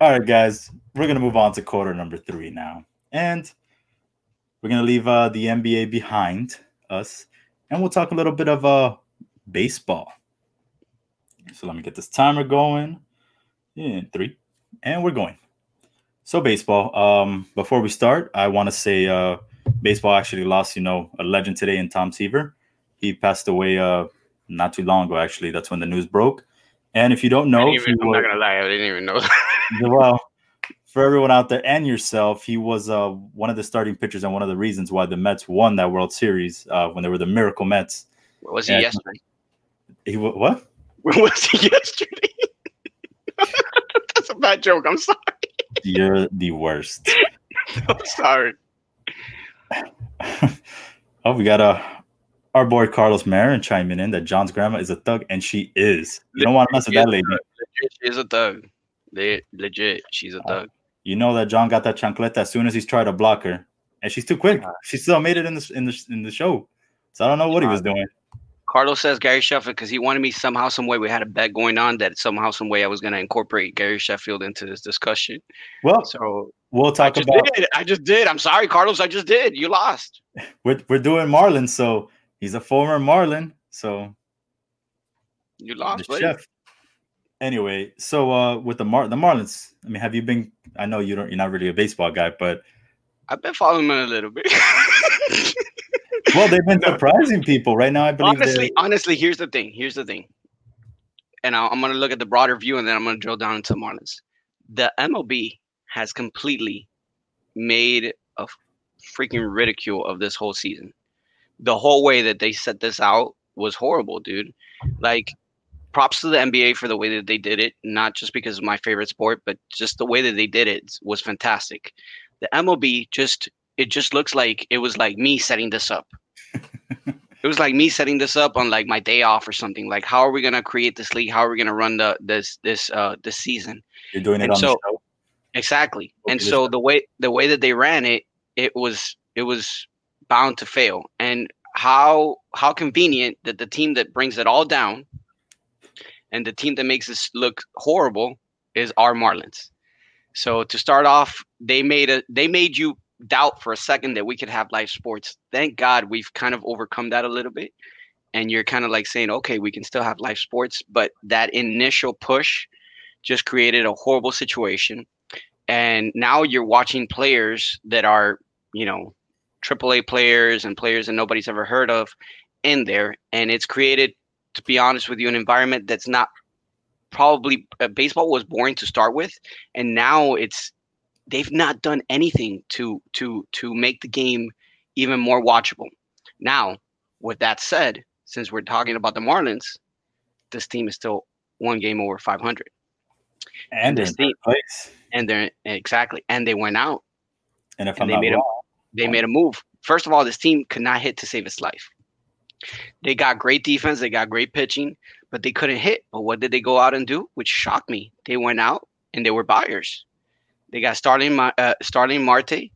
All right, guys, we're gonna move on to quarter number three now, and we're gonna leave uh, the NBA behind us, and we'll talk a little bit of uh baseball. So let me get this timer going. In three, and we're going. So baseball. Um, before we start, I want to say uh, baseball actually lost, you know, a legend today in Tom Seaver. He passed away uh not too long ago. Actually, that's when the news broke. And if you don't know, even, I'm was- not gonna lie, I didn't even know. well, for everyone out there and yourself, he was uh, one of the starting pitchers and one of the reasons why the Mets won that World Series uh, when they were the Miracle Mets. What was he yesterday? He what? Where was he yesterday? That's a bad joke. I'm sorry. You're the worst. I'm sorry. oh, we got uh, our boy Carlos Marin chiming in that John's grandma is a thug, and she is. You don't want to mess with that lady. Legit, she's a thug. Le- legit, she's a Uh, thug. You know that John got that chancleta as soon as he's tried to block her, and she's too quick. She still made it in the in the in the show. So I don't know what he was doing. Carlos says Gary Sheffield because he wanted me somehow, some way. We had a bet going on that somehow, some way I was going to incorporate Gary Sheffield into this discussion. Well, So we'll I talk just about. did. I just did. I'm sorry, Carlos. I just did. You lost. We're we're doing Marlin, so he's a former Marlin. So You lost, buddy. chef. Anyway, so uh with the Mar the Marlins, I mean, have you been? I know you don't. You're not really a baseball guy, but I've been following him a little bit. well, they've been surprising people right now. I believe honestly, they're- honestly, here's the thing. Here's the thing. And I'll, I'm going to look at the broader view, and then I'm going to drill down into Marlins. The MLB has completely made a freaking ridicule of this whole season. The whole way that they set this out was horrible, dude. Like, props to the NBA for the way that they did it. Not just because of my favorite sport, but just the way that they did it was fantastic. The MLB just it just looks like it was like me setting this up it was like me setting this up on like my day off or something. Like, how are we gonna create this league? How are we gonna run the this this uh this season? you're doing it and on so- the show. Exactly. And so the way the way that they ran it, it was it was bound to fail. And how how convenient that the team that brings it all down and the team that makes this look horrible is our Marlins. So to start off, they made a they made you doubt for a second that we could have live sports. Thank God we've kind of overcome that a little bit. And you're kind of like saying, okay, we can still have live sports, but that initial push just created a horrible situation. And now you're watching players that are, you know, AAA players and players that nobody's ever heard of in there. And it's created, to be honest with you, an environment that's not probably uh, baseball was boring to start with. And now it's, they've not done anything to to to make the game even more watchable. Now, with that said, since we're talking about the Marlins, this team is still one game over 500, and they're this team- place. and they're exactly, and they went out. And if and I'm they not made a- wrong, They made a move. First of all, this team could not hit to save its life. They got great defense, they got great pitching, but they couldn't hit. But what did they go out and do? Which shocked me. They went out and they were buyers. They got Starling Ma- uh, Starling Marte,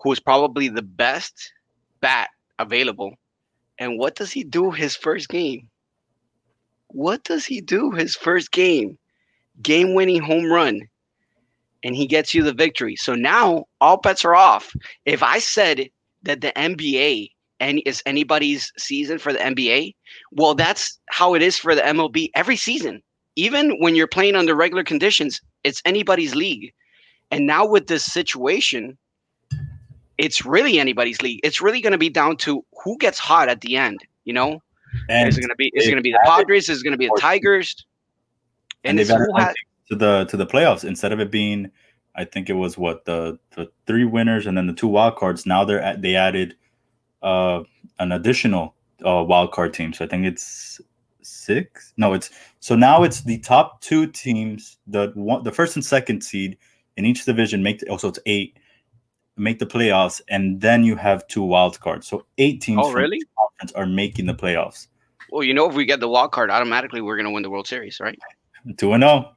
who is probably the best bat available. And what does he do his first game? What does he do his first game? Game winning home run. and he gets you the victory. So now all bets are off. If I said that the NBA and is anybody's season for the NBA, well, that's how it is for the MLB every season. Even when you're playing under regular conditions, it's anybody's league. And now with this situation, it's really anybody's league. It's really going to be down to who gets hot at the end. You know, and is it going to be is it going to be the Padres? Is it going to be the Tigers? And, and who has, to the to the playoffs instead of it being, I think it was what the the three winners and then the two wild cards. Now they're at, they added uh, an additional uh, wild card team. So I think it's six. No, it's so now it's the top two teams, the one, the first and second seed in each division make. The, oh, so it's eight make the playoffs, and then you have two wild cards. So eight teams oh, really? conference are making the playoffs. Well, you know, if we get the wild card, automatically we're going to win the World Series, right? Two and zero.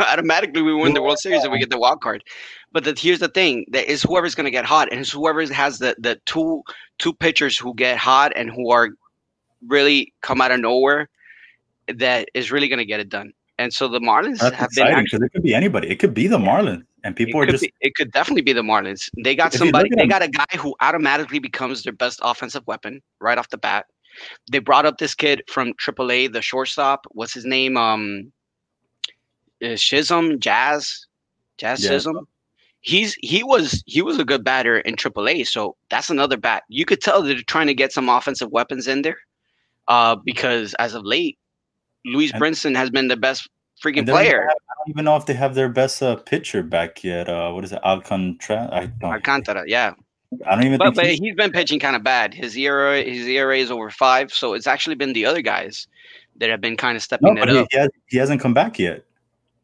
Oh. automatically, we win the World Series if we get the wild card. But the, here's the thing: that is whoever's going to get hot, and it's whoever has the the two two pitchers who get hot and who are really come out of nowhere that is really going to get it done. And so the Marlins That's have exciting because it could be anybody. It could be the Marlins and people are just be, it could definitely be the Marlins. They got somebody they got a guy who automatically becomes their best offensive weapon right off the bat. They brought up this kid from AAA, the shortstop. What's his name? Um uh, Chisholm, Jazz, Jazz yeah. Chisholm. He's he was he was a good batter in AAA, so that's another bat. You could tell they're trying to get some offensive weapons in there, uh, because as of late, Lewis Brinson has been the best freaking player. Have, I don't even know if they have their best uh, pitcher back yet. Uh, what is it, Alcantara? Alcantara, yeah. I don't even. But, but he's, he's been pitching kind of bad. His ERA, his ERA is over five, so it's actually been the other guys that have been kind of stepping no, it he, up. He, has, he hasn't come back yet.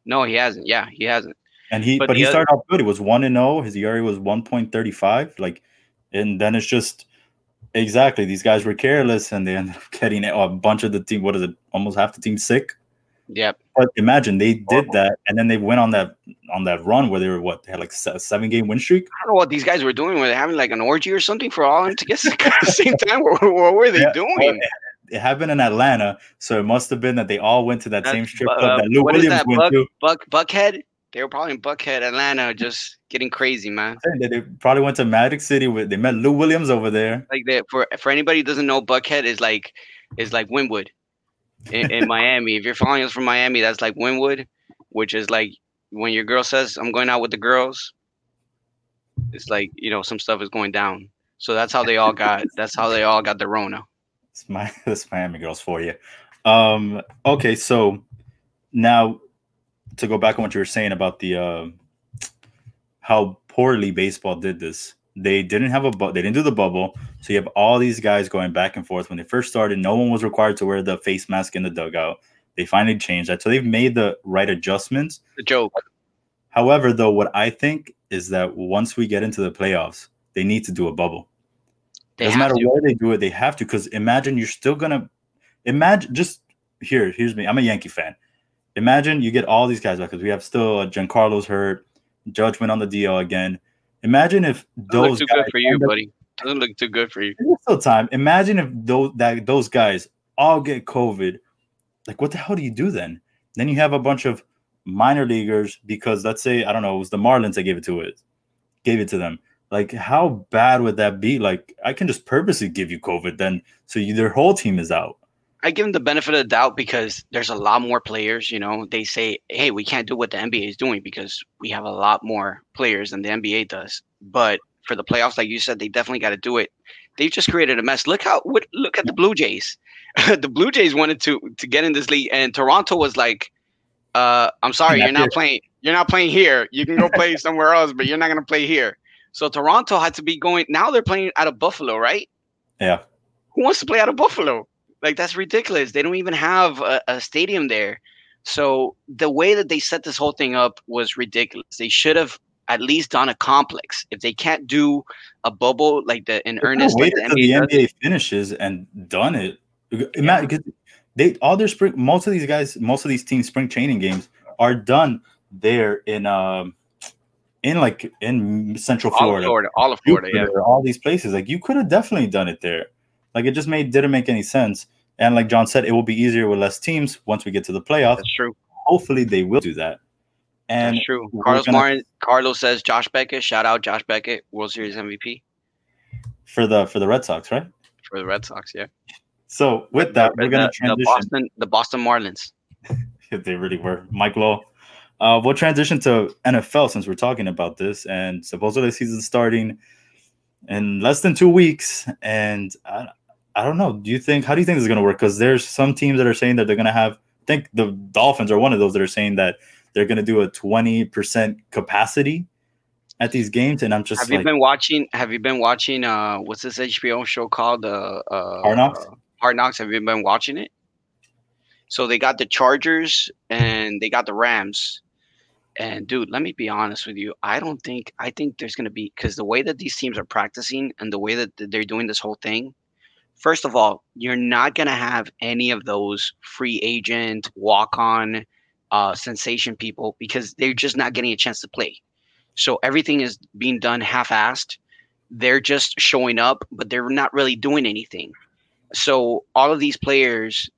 No, he hasn't. Yeah, he hasn't. And he, but, but he other, started off good. He was one and zero. Oh. His ERA was one point thirty five. Like, and then it's just exactly these guys were careless, and they ended up getting a bunch of the team. What is it? Almost half the team sick. Yep. But imagine they did that, and then they went on that on that run where they were what they had like a seven game win streak. I don't know what these guys were doing. Were they having like an orgy or something for all and to get at the same time? What, what were they yeah, doing? Well, it, it, happened in Atlanta, so it must have been that they all went to that same strip club uh, that Lou Williams that, went Buck, to. Buck Buckhead. They were probably in Buckhead, Atlanta, just getting crazy, man. They probably went to Magic City. With, they met Lou Williams over there. Like that for for anybody who doesn't know, Buckhead is like is like Wynwood in, in Miami. If you're following us from Miami, that's like Wynwood, which is like when your girl says, "I'm going out with the girls." It's like you know some stuff is going down. So that's how they all got. That's how they all got the Rona. It's my Miami girls for you. Um, okay, so now to go back on what you were saying about the uh, how poorly baseball did this. They didn't have a bu- they didn't do the bubble, so you have all these guys going back and forth. When they first started, no one was required to wear the face mask in the dugout. They finally changed that, so they've made the right adjustments. The joke. However, though, what I think is that once we get into the playoffs, they need to do a bubble. They Doesn't matter to. where they do it, they have to. Because imagine you're still gonna imagine. Just here, here's me. I'm a Yankee fan. Imagine you get all these guys back because we have still uh, Giancarlo's hurt. Judge went on the DL again. Imagine if those too good for you, buddy. Doesn't look too good for you. still time. Imagine if those that those guys all get COVID. Like, what the hell do you do then? Then you have a bunch of minor leaguers because let's say I don't know, it was the Marlins that gave it to it, gave it to them. Like, how bad would that be? Like, I can just purposely give you COVID then, so you, their whole team is out. I give them the benefit of the doubt because there's a lot more players. You know, they say, "Hey, we can't do what the NBA is doing because we have a lot more players than the NBA does." But for the playoffs, like you said, they definitely got to do it. They've just created a mess. Look how what, look at the Blue Jays. the Blue Jays wanted to to get in this league, and Toronto was like, uh, "I'm sorry, you're not playing. You're not playing here. You can go play somewhere else, but you're not going to play here." So Toronto had to be going. Now they're playing out of Buffalo, right? Yeah. Who wants to play out of Buffalo? Like that's ridiculous. They don't even have a, a stadium there. So the way that they set this whole thing up was ridiculous. They should have at least on a complex. If they can't do a bubble like the in earnest, like the, NBA, the NBA, finishes and done it. Imagine yeah. they all their spring. Most of these guys, most of these teams, spring training games are done there in um in like in Central Florida, all of Florida, all of Florida, Jupiter, yeah, all these places. Like you could have definitely done it there. Like it just made didn't make any sense. And like John said, it will be easier with less teams once we get to the playoffs. That's true. Hopefully they will do that. And That's true. Carlos gonna- Martin. Carlos says Josh Beckett. Shout out Josh Beckett, World Series MVP for the for the Red Sox, right? for the Red Sox. Yeah. So with that, we're gonna the, transition. the Boston, the Boston Marlins. they really were. Mike Lowell. Uh, we'll transition to NFL since we're talking about this, and supposedly the season's starting in less than two weeks. And I, I don't know. Do you think? How do you think this is going to work? Because there's some teams that are saying that they're going to have. I think the Dolphins are one of those that are saying that they're going to do a twenty percent capacity at these games, and I'm just Have like you been watching? Have you been watching? Uh, what's this HBO show called? Uh, uh, Hard Knocks? uh, Hard Knocks. Have you been watching it? So they got the Chargers and they got the Rams. And dude, let me be honest with you. I don't think I think there's gonna be because the way that these teams are practicing and the way that they're doing this whole thing. First of all, you're not gonna have any of those free agent, walk on, uh, sensation people because they're just not getting a chance to play. So everything is being done half-assed. They're just showing up, but they're not really doing anything. So all of these players,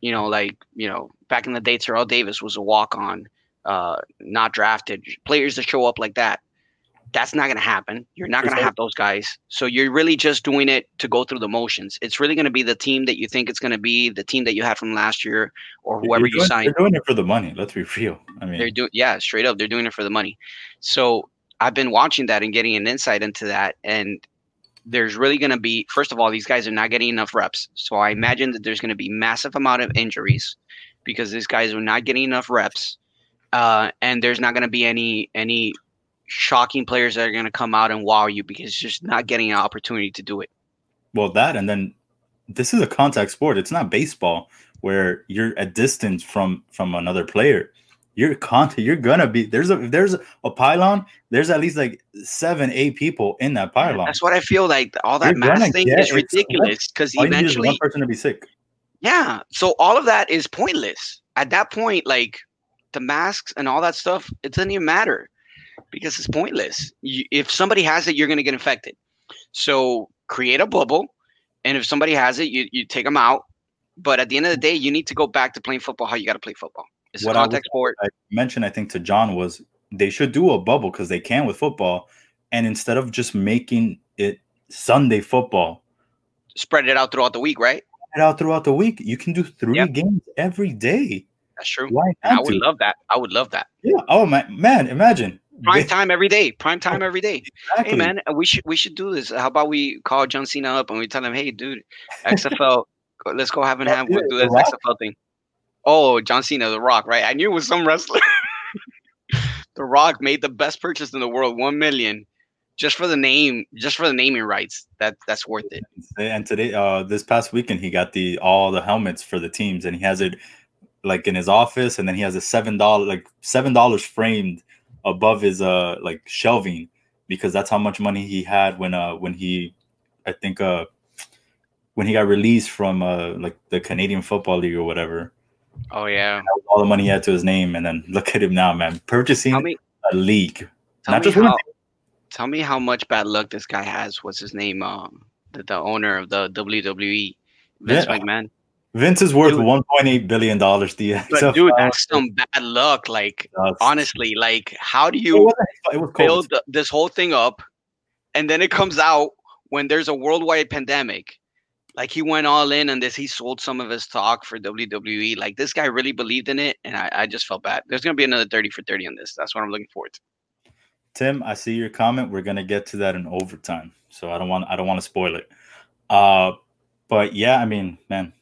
you know, like you know, back in the day, Terrell Davis was a walk-on, uh, not drafted. Players that show up like that, that's not going to happen. You're not going to have those guys. So you're really just doing it to go through the motions. It's really going to be the team that you think it's going to be, the team that you had from last year, or whoever you doing- signed. They're doing it for the money. Let's be real. I mean, They're doing yeah, straight up. They're doing it for the money. So I've been watching that and getting an insight into that. And there's really gonna be first of all, these guys are not getting enough reps. So I imagine that there's gonna be massive amount of injuries because these guys are not getting enough reps. Uh, and there's not gonna be any any shocking players that are gonna come out and wow you because you're just not getting an opportunity to do it. Well, that and then this is a contact sport. It's not baseball where you're at distance from from another player. You're contact. You're gonna be there's a if there's a pylon. There's at least like seven, eight people in that pylon. That's what I feel like. All that mass thing is ridiculous because you need is eventually one person to be sick. Yeah. So all of that is pointless. At that point, like the masks and all that stuff, it doesn't even matter because it's pointless. You, if somebody has it, you're going to get infected. So create a bubble. And if somebody has it, you, you take them out. But at the end of the day, you need to go back to playing football how you got to play football. It's What a I contact sport. I mentioned, I think to John was they should do a bubble because they can with football, and instead of just making it Sunday football, Spread it out throughout the week, right? it out throughout the week. You can do three Yep. games every day. That's true. Why I would to? love that. I would love that. Yeah. Oh man, man, imagine. Prime time every day. Prime time every day. Exactly. Hey man, we should we should do this. How about we call John Cena up and we tell him, hey dude, XFL, let's go have and have yeah, do this. XFL thing. Oh, John Cena, The Rock, right? I knew it was some wrestler. the Rock made the best purchase in the world, one million, just for the name, just for the naming rights. That that's worth it. And today, uh, this past weekend, he got the all the helmets for the teams, and he has it like in his office, and then he has a seven dollar, like seven dollars framed above his uh like shelving because that's how much money he had when uh when he, I think uh when he got released from uh like the Canadian Football League or whatever. Oh yeah. All the money he had to his name, and then look at him now, man, purchasing me, a league, tell not me how, tell me how much bad luck this guy has. What's his name? Um, the, the owner of the WWE, Vince Yeah. McMahon. Vince is worth one point eight billion dollars. The But dude, that's some bad luck. Like honestly, like how do you wasn't- it was build this whole thing up and then it comes out when there's a worldwide pandemic like he went all in on this he sold some of his stock for wwe like this guy really believed in it and i, I just felt bad there's gonna be another 30 for 30 on this that's what i'm looking forward to Tim, I see your comment. We're gonna get to that in overtime, so I don't want I don't want to spoil it. Uh, but yeah, I mean, man,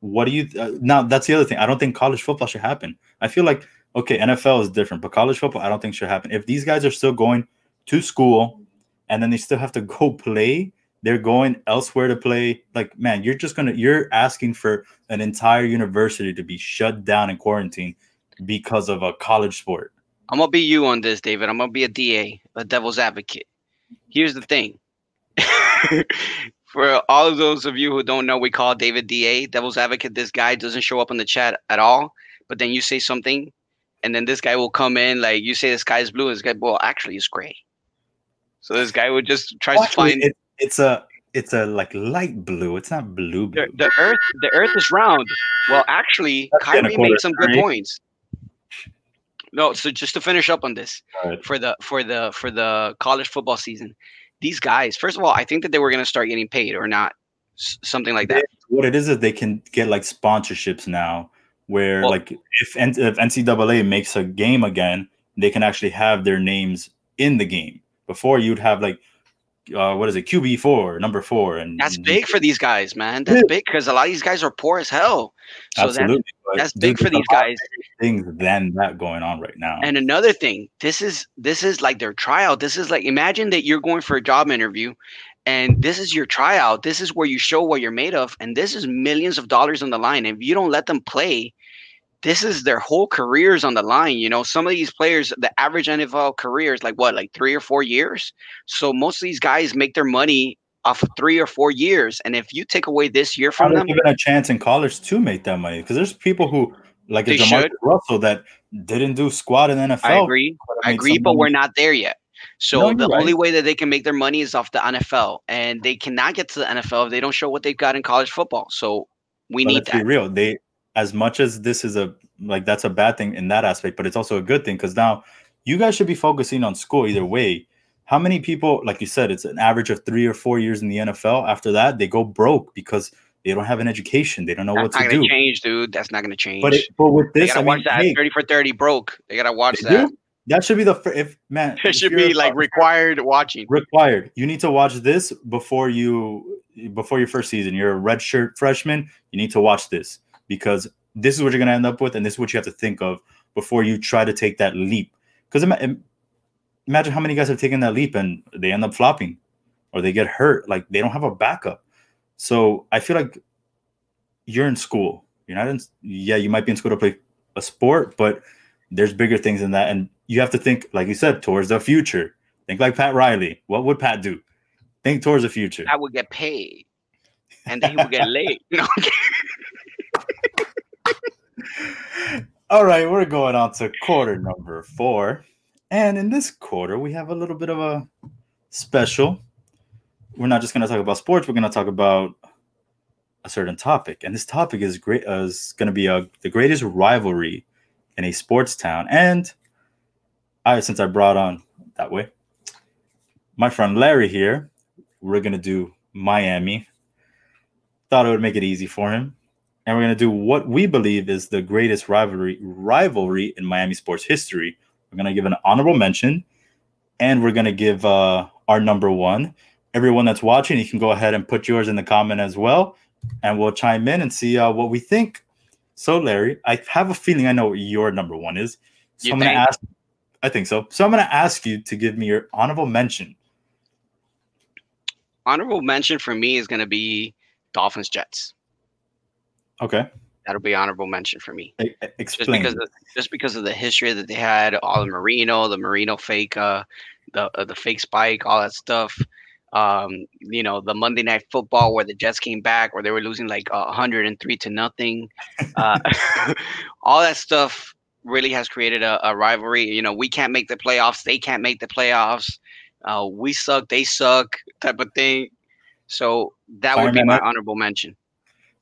what do you uh, now? That's the other thing. I don't think college football should happen. I feel like okay, NFL is different, but college football, I don't think should happen. If these guys are still going to school and then they still have to go play, they're going elsewhere to play. Like, man, you're just gonna you're asking for an entire university to be shut down and quarantined because of a college sport. i'm gonna be you on this david i'm gonna be a da a devil's advocate here's the thing for all of those of you who don't know we call david da devil's advocate this guy doesn't show up in the chat at all but then you say something and then this guy will come in like you say the sky is blue and this guy well actually it's gray so this guy would just try to find it, it's a it's a like light blue. It's not blue blue. the, the earth the earth is round well actually That's kyrie made some good points No, so just to finish up on this Alright. for the for the for the college football season, these guys. First of all, I think that they were going to start getting paid or not, something like that. What it is is they can get like sponsorships now, where Well- like if, if NCAA makes a game again, they can actually have their names in the game. Before you'd have like, uh, what is it, QB four, number four, and That's big for these guys, man. That's Yeah. big because a lot of these guys are poor as hell. So that's Absolutely, but that's big for these guys. Things than that going on right now. And another thing, this is this is like their tryout. This is like imagine that you're going for a job interview and this is your tryout. This is where you show what you're made of and this is millions of dollars on the line. If you don't let them play, this is their whole careers on the line, you know. Some of these players, the average NFL career is like what, like 3 or 4 years. So most of these guys make their money off of 3 or 4 years and if you take away this year from them, given a chance in college to make that money? Because there's people who like a They Jamarcus should. Russell that didn't do squat in the NFL. I agree. I agree, but we're not there yet. So No, the you're only way that they can make their money is off the NFL, and they cannot get to the NFL if they don't show what they've got in college football. So we But need let's be real. They as much as this is a like that's a bad thing in that aspect, but it's also a good thing because now you guys should be focusing on school either way. How many people, like you said, it's an average of three or four years in the NFL. After that, they go broke because they don't have an education. They don't know what That's not to do. change, dude. That's not gonna change. But it, but with they this, gotta I watch mean, that hey, thirty for thirty broke. They gotta watch they that. do. that should be the fir- if man. It should be like required watching. required. You need to watch this before you before your first season. You're a redshirt freshman. You need to watch this because this is what you're going to end up with, and this is what you have to think of before you try to take that leap. Because imagine how many guys have taken that leap and they end up flopping, or they get hurt. Like they don't have a backup. So I feel like you're in school. You're not in. Yeah, you might be in school to play a sport, but there's bigger things than that, and you have to think, like you said, towards the future. Think like Pat Riley. What would Pat do? Think towards the future. I would get paid, and then he would get laid. I'm. All right, we're going on to quarter number four. And in this quarter, we have a little bit of a special. We're not just going to talk about sports, we're going to talk about a certain topic. And this topic is great uh, is going to be uh the greatest rivalry in a sports town. And I since I brought on that way, my friend Larry here, we're going to do Miami. Thought it would make it easy for him and we're going to do what we believe is the greatest rivalry rivalry in Miami sports history. We're going to give an honorable mention, and we're going to give uh, our number one. Everyone that's watching, you can go ahead and put yours in the comment as well, and we'll chime in and see uh, what we think. So, Larry, I have a feeling I know what your number one is. So You I'm going to ask. I think so. So I'm going to ask you to give me your honorable mention. Honorable mention for me is gonna be Dolphins Jets. Okay, That'll be honorable mention for me. E- e- just explain. because of, just because of the history that they had, all the Marino, the Marino fake, uh, the uh, the fake spike, all that stuff. Um, you know, the Monday Night Football where the Jets came back, where they were losing like uh, 103 to nothing. Uh, all that stuff really has created a, a rivalry. You know, we can't make the playoffs, they can't make the playoffs. Uh, we suck, they suck, type of thing. So that would be my honorable mention.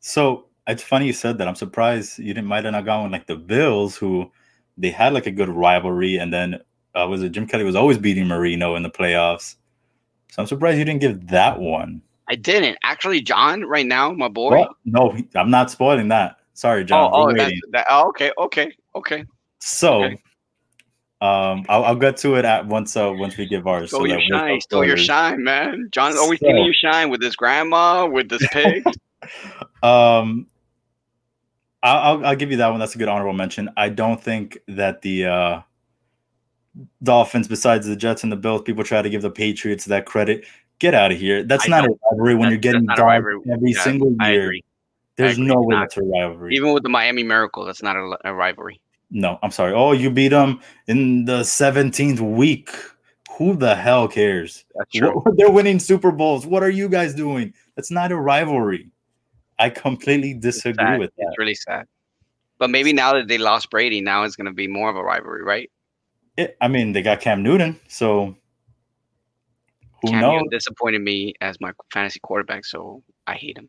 So it's funny you said that. I'm surprised you didn't might have not gone with like the Bills, who they had like a good rivalry, and then uh, was it Jim Kelly was always beating Marino in the playoffs. So I'm surprised you didn't give that one. I didn't actually, John. Right now, my boy. Well, no, I'm not spoiling that. Sorry, John. oh, oh, that, oh, okay, okay, okay. So, okay. um, I'll, I'll get to it at once. Uh, once we give ours. Stole so your shine, stole your shine, man. John's always So- your shine with his grandma, with this pig. Um, I'll, I'll I'll give you that one. That's a good honorable mention. I don't think that the uh, Dolphins, besides the Jets and the Bills, people try to give the Patriots that credit. Get out of here. That's I not a rivalry when you're getting dogged every Yeah, single year. There's no way that's a rivalry. Even with the Miami Miracle, that's not a, a rivalry. no, I'm sorry. Oh, you beat them in the 17th week. Who the hell cares? That's true. They're winning Super Bowls. What are you guys doing? That's not a rivalry. I completely disagree with that. It's really sad. But maybe now that they lost Brady, now it's going to be more of a rivalry, right? It, I mean, they got Cam Newton, so who Cam knows? Newton disappointed me as my fantasy quarterback, so I hate him.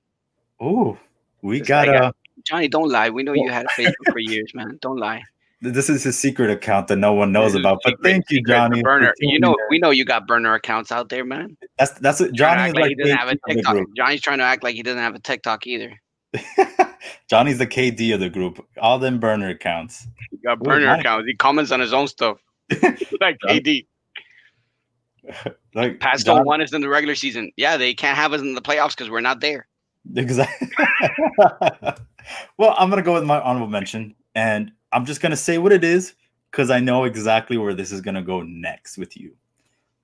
Oh, we got like uh Johnny, don't lie. We know you had a Facebook for years, man. Don't lie. This is his secret account that no one knows is about. But thank you, Johnny. Burner. You know, we know you got burner accounts out there, man. that's that's to Johnny is like he like doesn't have a TikTok. Johnny's trying to act like he doesn't have a TikTok either. Johnny's the KD of the group. All them burner accounts. He got burner nice. accounts. He comments on his own stuff. like KD. Like Past John- don't want us in the regular season. Yeah, they can't have us in the playoffs because we're not there. Exactly. well, I'm gonna go with my honorable mention, and I'm just gonna say what it is because I know exactly where this is gonna go next with you.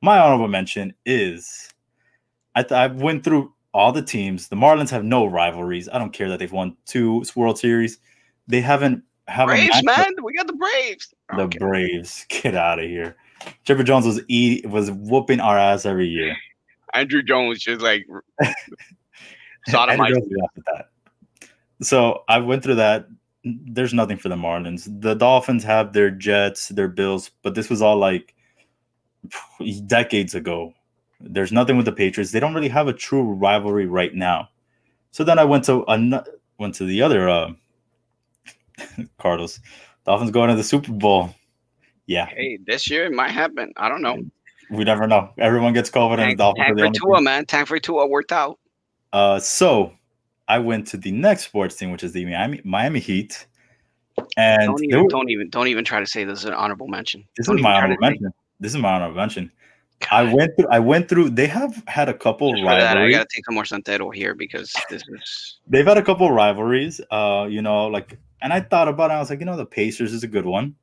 My honorable mention is I, th- I went through all the teams. The Marlins have no rivalries. I don't care that they've won two World Series. They haven't have Braves, matchup- man. We got the Braves. The Okay. Braves, get out of here. Chipper Jones was eat was whooping our ass every year. Andruw Jones just like Andruw. Jones that. So I went through that. There's nothing for the Marlins. The Dolphins have their Jets, their Bills, but this was all like decades ago. There's nothing with the Patriots. They don't really have a true rivalry right now. So then I went to an- went to the other uh, Cardinals. Dolphins going to the Super Bowl. Yeah, Hey, this year it might happen. I don't know. we never know. Everyone gets COVID, and the Dolphins tank for Tua, man. Tank for Tua worked out. Uh, so I went to the next sports team, which is the Miami Miami Heat, and Don't even, were- don't even, don't even try to say this is an honorable mention. this Don't is my honorable mention. This is my honorable mention. I went through. I went through. They have had a couple just that, I gotta take some more Santero here because this is They've had a couple rivalries. Uh, you know, like, and I thought about it. I was like, you know, the Pacers is a good one.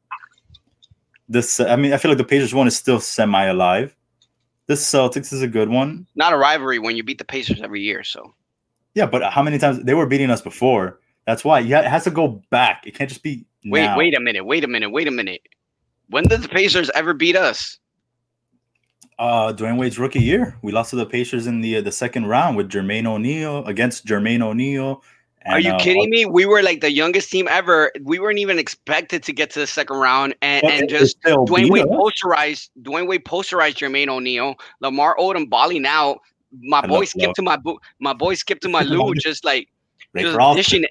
This, I mean, I feel like the Pacers one is still semi alive. The Celtics is a good one. not a rivalry when you beat the Pacers every year. So Yeah, but how many times they were beating us before? That's why. It has to go back. It can't just be. wait, now. wait a minute, wait a minute, wait a minute. When did the Pacers ever beat us? Uh, Dwyane Wade's rookie year, we lost to the Pacers in the uh, the second round with Jermaine O'Neal against Jermaine O'Neal. Are you uh, kidding me? We were like the youngest team ever. We weren't even expected to get to the second round, and, and just Dwyane Wade posterized Dwyane Wade posterized Jermaine O'Neal, Lamar Odom balling out. My boy skipped to my bo- my boy skipped to my Lou, just like just dishing,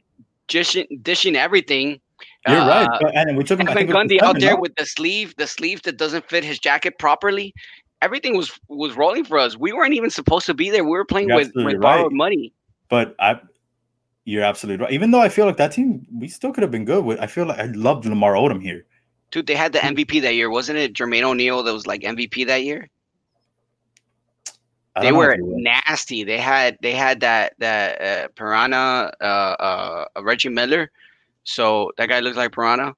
dishing, dishing everything. You're right, Uh, but, and we took him. I Evan think it was Gundy out there with the sleeve, the sleeve that doesn't fit his jacket properly. Everything was was rolling for us. We weren't even supposed to be there. We were playing You're with with borrowed money. But I, you're absolutely right. Even though I feel like that team, we still could have been good. With I feel like I loved Lamar Odom here. Dude, they had the MVP that year, wasn't it? Jermaine O'Neal that was like MVP that year. I they were if he was. nasty. They had they had that that uh, Piranha, uh, uh, Reggie Miller. So that guy looks like Piranha.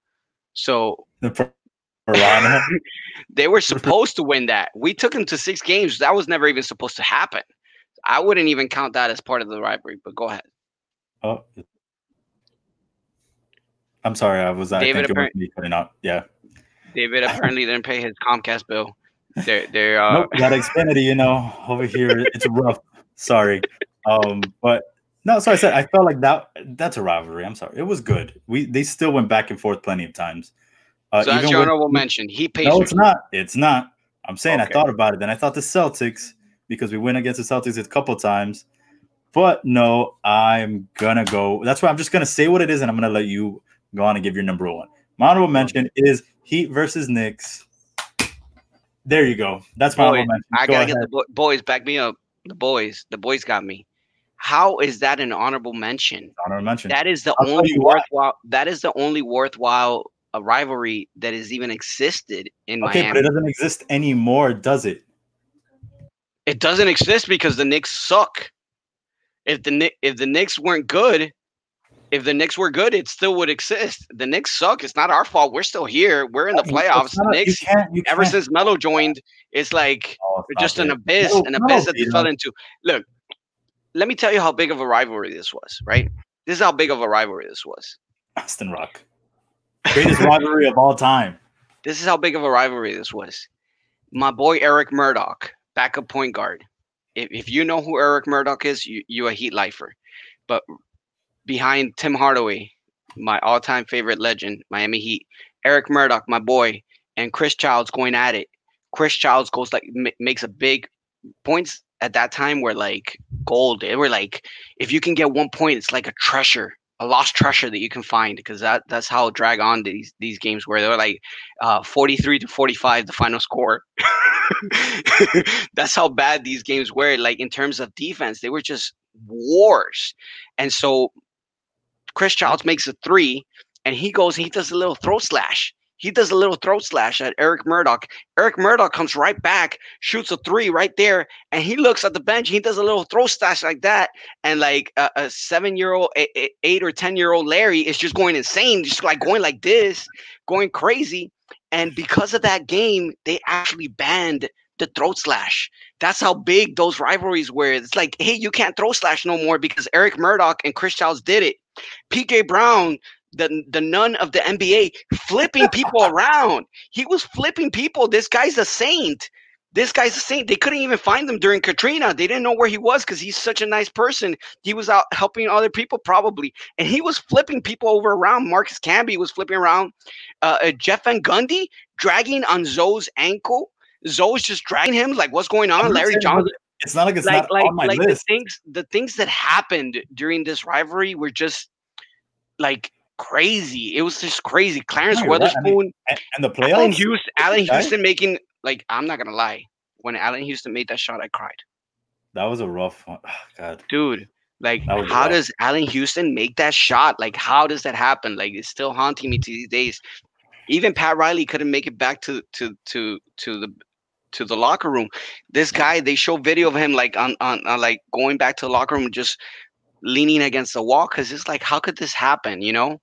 So the Pir- Piranha. they were supposed to win that. We took them to six games. That was never even supposed to happen. I wouldn't even count that as part of the rivalry. But go ahead. oh, I'm sorry. I was. I David think it was me cutting out. Yeah. David apparently didn't pay his Comcast bill. They're they're uh, nope, that Xfinity, you know, over here it's rough. Sorry, um, but no. So I said I felt like that. That's a rivalry. I'm sorry. It was good. We they still went back and forth plenty of times. Uh, so that's your honorable mention. He pays. No, it's not. It's not. I'm saying Okay. I thought about it. Then I thought the Celtics because we went against the Celtics a couple times. But no, I'm gonna go. That's why I'm just gonna say what it is, and I'm gonna let you go on and give your number one. My honorable mention is Heat versus Knicks. There you go. That's my. I Go gotta ahead. get the bo- boys back me up. The boys, the boys got me. How is that an honorable mention? honorable mention. That is the I'll only why. worthwhile. That is the only worthwhile a rivalry that has even existed in okay, Miami. but it doesn't exist anymore, does it? It doesn't exist because the Knicks suck. If the if the Knicks weren't good, if the Knicks were good, it still would exist. The Knicks suck. It's not our fault. We're still here. We're in the It's playoffs. not- you Knicks. can't- you Ever can't- since Melo joined, it's like Oh, They're just an abyss, No, an no, abyss that they fell into. Look, let me tell you how big of a rivalry this was, right? This is how big of a rivalry this was. Aston Rock, greatest rivalry of all time. This is how big of a rivalry this was. My boy Eric Murdock, backup point guard. If, if you know who Eric Murdock is, you you a Heat lifer. But behind Tim Hardaway, my all-time favorite legend, Miami Heat, Eric Murdock, my boy, and Chris Childs going at it. Chris Childs goes like ma- makes a big points at that time were like gold. They were like if you can get one point, it's like a treasure a lost treasure that you can find because that that's how drag on these these games were. they're like uh, 43 to 45 the final score that's how bad these games were like in terms of defense they were just wars and so chris childs makes a three and he goes he does a little throat slash he does a little throat slash at Eric Murdock. Eric Murdock comes right back, shoots a three right there, and he looks at the bench. He does a little throat slash like that, and like a, a seven year old, eight or ten year old Larry is just going insane, just like going like this, going crazy. And because of that game, they actually banned the throat slash. That's how big those rivalries were. It's like, hey, you can't throw slash no more because Eric Murdock and Chris Childs did it. PJ Brown the the nun of the NBA flipping people around. He was flipping people. This guy's a saint. This guy's a saint. They couldn't even find him during Katrina. They didn't know where he was because he's such a nice person. He was out helping other people probably, and he was flipping people over around. Marcus Camby was flipping around. Uh, uh, Jeff Van Gundy dragging on Zo's ankle. Zo's just dragging him. Like, what's going on, Larry Johnson? It's not like it's like, not like, on my like list. The things, the things that happened during this rivalry were just like crazy. It was just crazy. Clarence no, Weatherspoon right. I mean, and, and, the playoffs. Allan Houston, Allan Houston making like I'm not gonna lie. When Allan Houston made that shot, I cried. That was a rough one. Oh, God, dude. Like, how rough. does Allan Houston make that shot? Like, how does that happen? Like, it's still haunting me to these days. Even Pat Riley couldn't make it back to to to to the to the locker room. This guy, they show video of him like on on, on like going back to the locker room, just leaning against the wall because it's like, how could this happen? You know?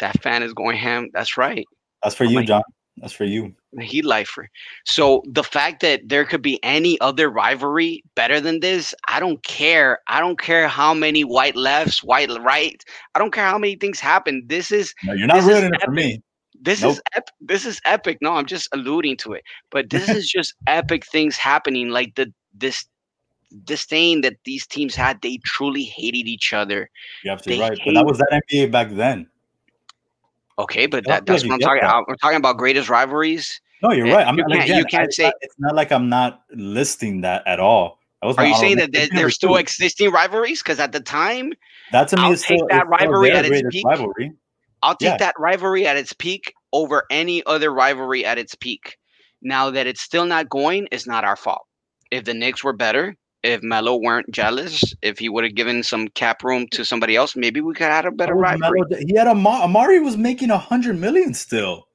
that fan is going ham. That's right. That's for I'm you, like, John. That's for you. He lifer. So the fact that there could be any other rivalry better than this, I don't care. I don't care how many wide lefts, wide right. I don't care how many things happen. This is no, you're not ruining it for me. This nope. is ep- this is epic. No, I'm just alluding to it. But this is just epic things happening. Like the this disdain that these teams had. They truly hated each other. You have to right. But that was that NBA back then. Okay, but that, that's what I'm talking about. We're talking about greatest rivalries. No, you're eh, right. I'm you can't, again, you can't say it's not like I'm not listing that at all. Are you saying that there's still existing rivalries? Because at the time, that's I'll take that rivalry at its peak. Rivalry. I'll take yeah. that rivalry at its peak over any other rivalry at its peak. Now that it's still not going, it's not our fault. If the Knicks were better, if Melo weren't jealous, if he would have given some cap room to somebody else, maybe we could have had a better rivalry. he had a Amar'e was making a hundred million still.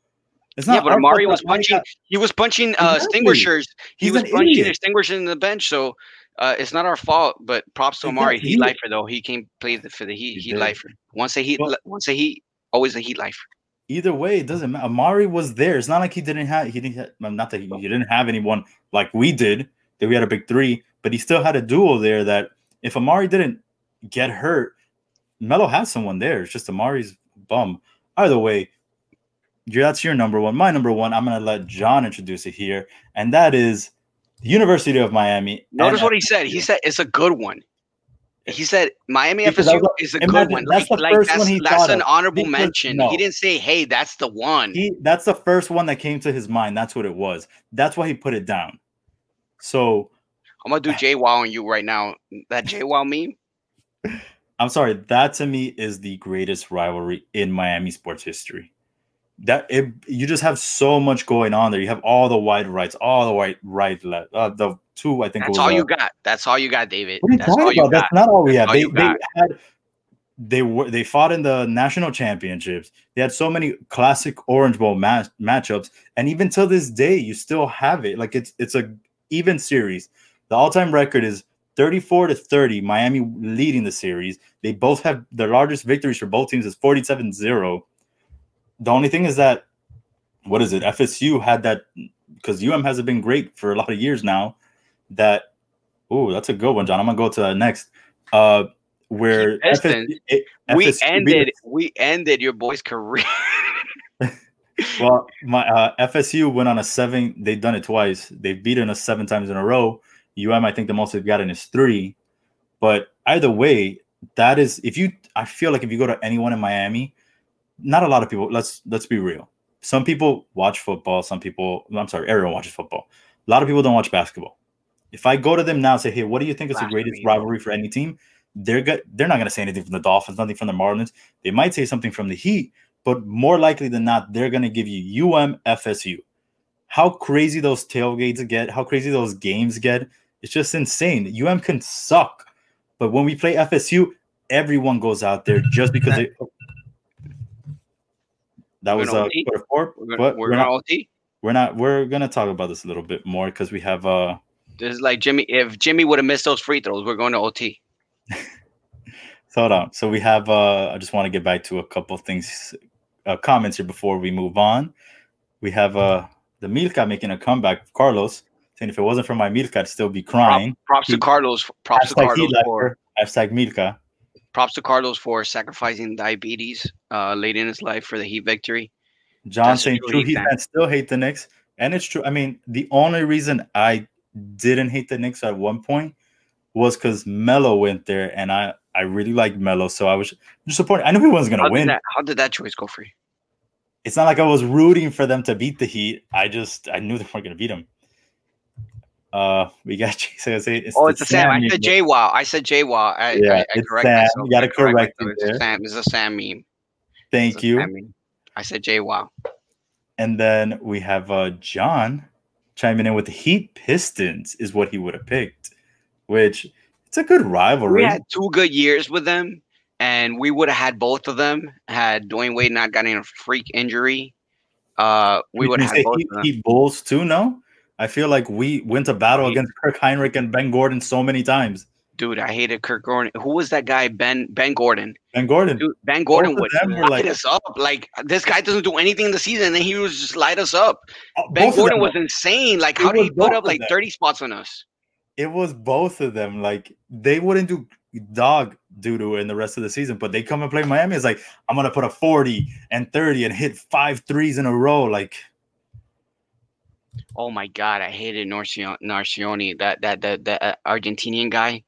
It's not yeah, but Amar'e was punching. He was punching uh, extinguishers. He He's was punching idiot. extinguishers in the bench. So uh, it's not our fault. But props to Amar'e. He lifer though. He came play for the Heat. He Heat lifer. Once a Heat, well, once a Heat, always a Heat lifer. Either way, it doesn't matter. Amar'e was there. It's not like he didn't have. He didn't. Have, not that he, he didn't have anyone like we did. That we had a big three but he still had a duo there that if Amar'e didn't get hurt, Melo has someone there. It's just Amar'e's bum. Either way, that's your number one. My number one, I'm gonna let John introduce it here, and that is the University of Miami. Notice what he said. He said it's a good one. He said Miami FSU a, is a good one. That's like, the first like, one he that's an honorable because, mention. No. He didn't say, "Hey, that's the one." He that's the first one that came to his mind. That's what it was. That's why he put it down. So I'm gonna do JWoww on you right now. That JWoww meme. I'm sorry. That to me is the greatest rivalry in Miami sports history. That it, you just have so much going on there. You have all the wide rights, all the wide right left. Uh, the two I think. That's all uh, you got. That's all you got, David. What are you That's talking about? That's not all we had. They, they had. They were they fought in the national championships. They had so many classic Orange Bowl match, matchups, and even till this day, you still have it. Like it's it's a even series. The all-time record is 34 to 30, Miami leading the series. They both have the largest victories for both teams is 47-0. The only thing is that what is it? FSU had that because UM hasn't been great for a lot of years now. That oh, that's a good one, John. I'm gonna go to that next. Uh where FSU, we ended we ended your boy's career. well, my uh, FSU went on a seven. They've done it twice. They've beaten us seven times in a row. UM, I think the most they've gotten is three. But either way, that is if you I feel like if you go to anyone in Miami, not a lot of people, let's let's be real. Some people watch football, some people I'm sorry, everyone watches football. A lot of people don't watch basketball. If I go to them now and say, Hey, what do you think is the greatest rivalry for any team? they're go- they're not going to say anything from the Dolphins, nothing from the Marlins. They might say something from the Heat, but more likely than not, they're going to give you UM FSU. How crazy those tailgates get, how crazy those games get, it's just insane. UM can suck, but when we play FSU, everyone goes out there just because they. That We're was gonna uh, quarter four. We're gonna, but we're we're not. OT. We're not. We're gonna talk about this a little bit more because we have uh This is like Jimmy. If Jimmy would have missed those free throws, we're going to OT. So hold on. So we have. Uh, I just want to get back to a couple things, uh, comments here before we move on. We have uh the Milka making a comeback. Carlos saying if it wasn't for my Milka, I'd still be crying. Props to Carlos. Props to Carlos for hashtag Milka. props to Carlos for sacrificing diabetes uh, late in his life for the Heat victory. John That's saying true Heat fans still hate the Knicks, and it's true. I mean, the only reason I didn't hate the Knicks at one point was because Melo went there, and I I really liked Melo, so I was supporting. I knew he wasn't gonna did, win. that, how did that choice go for you? It's not like I was rooting for them to beat the Heat. I just I knew they weren't gonna beat them. Uh, we got Jason. I say Oh, the it's a Sam. I said J Wow. I said J Wow. I, Yeah, I, I it's correct Sam. myself. You gotta correct correct it It's a. Sam. It's a Sam meme. Thank you. Sam meme. I said J Wow. And then we have uh John chiming in with the Heat Pistons is what he would have picked, which it's a good rivalry. We had two good years with them, and we would have had both of them had Dwyane Wade not gotten a freak injury. Uh, we would have had both Heat, of them. Heat Bulls too. No, I feel like we went to battle against Kirk Heinrich and Ben Gordon so many times. Dude, I hated Kirk Gordon. Who was that guy? Ben Ben Gordon. Ben Gordon, Dude, Ben Gordon would light like- us up. Like this guy doesn't do anything in the season, and then he was just light us up. Oh, Ben Gordon was insane. Like, how did he put up like them. 30 spots on us? it was both of them. Like they wouldn't do dog doo doo in the rest of the season, but they come and play Miami. It's like I'm gonna put a 40 and 30 and hit five threes in a row. Like Oh my god, I hated Nocioni, Nocioni that that that that uh, Argentinian guy.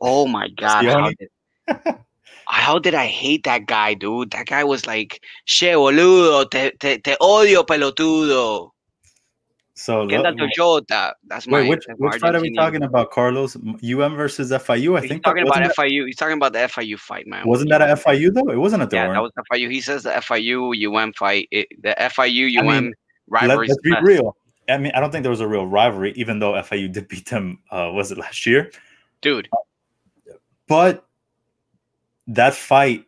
Oh my god, how did, how did I hate that guy, dude? That guy was like, "Che boludo, te, te, te odio pelotudo." so. Get look- that Toyota. That's my. Wait, which my which fight are we talking about, Carlos? UM versus FIU. I He's think talking that, about FIU. He's talking about the FIU fight, man. wasn't that a FIU though? It wasn't a Yeah, that was the FIU. He says the FIU UM fight. It, the FIU I UM mean, Let, rivalry. us be real. I mean, I don't think there was a real rivalry, even though FIU did beat them. Uh, was it last year? dude. But that fight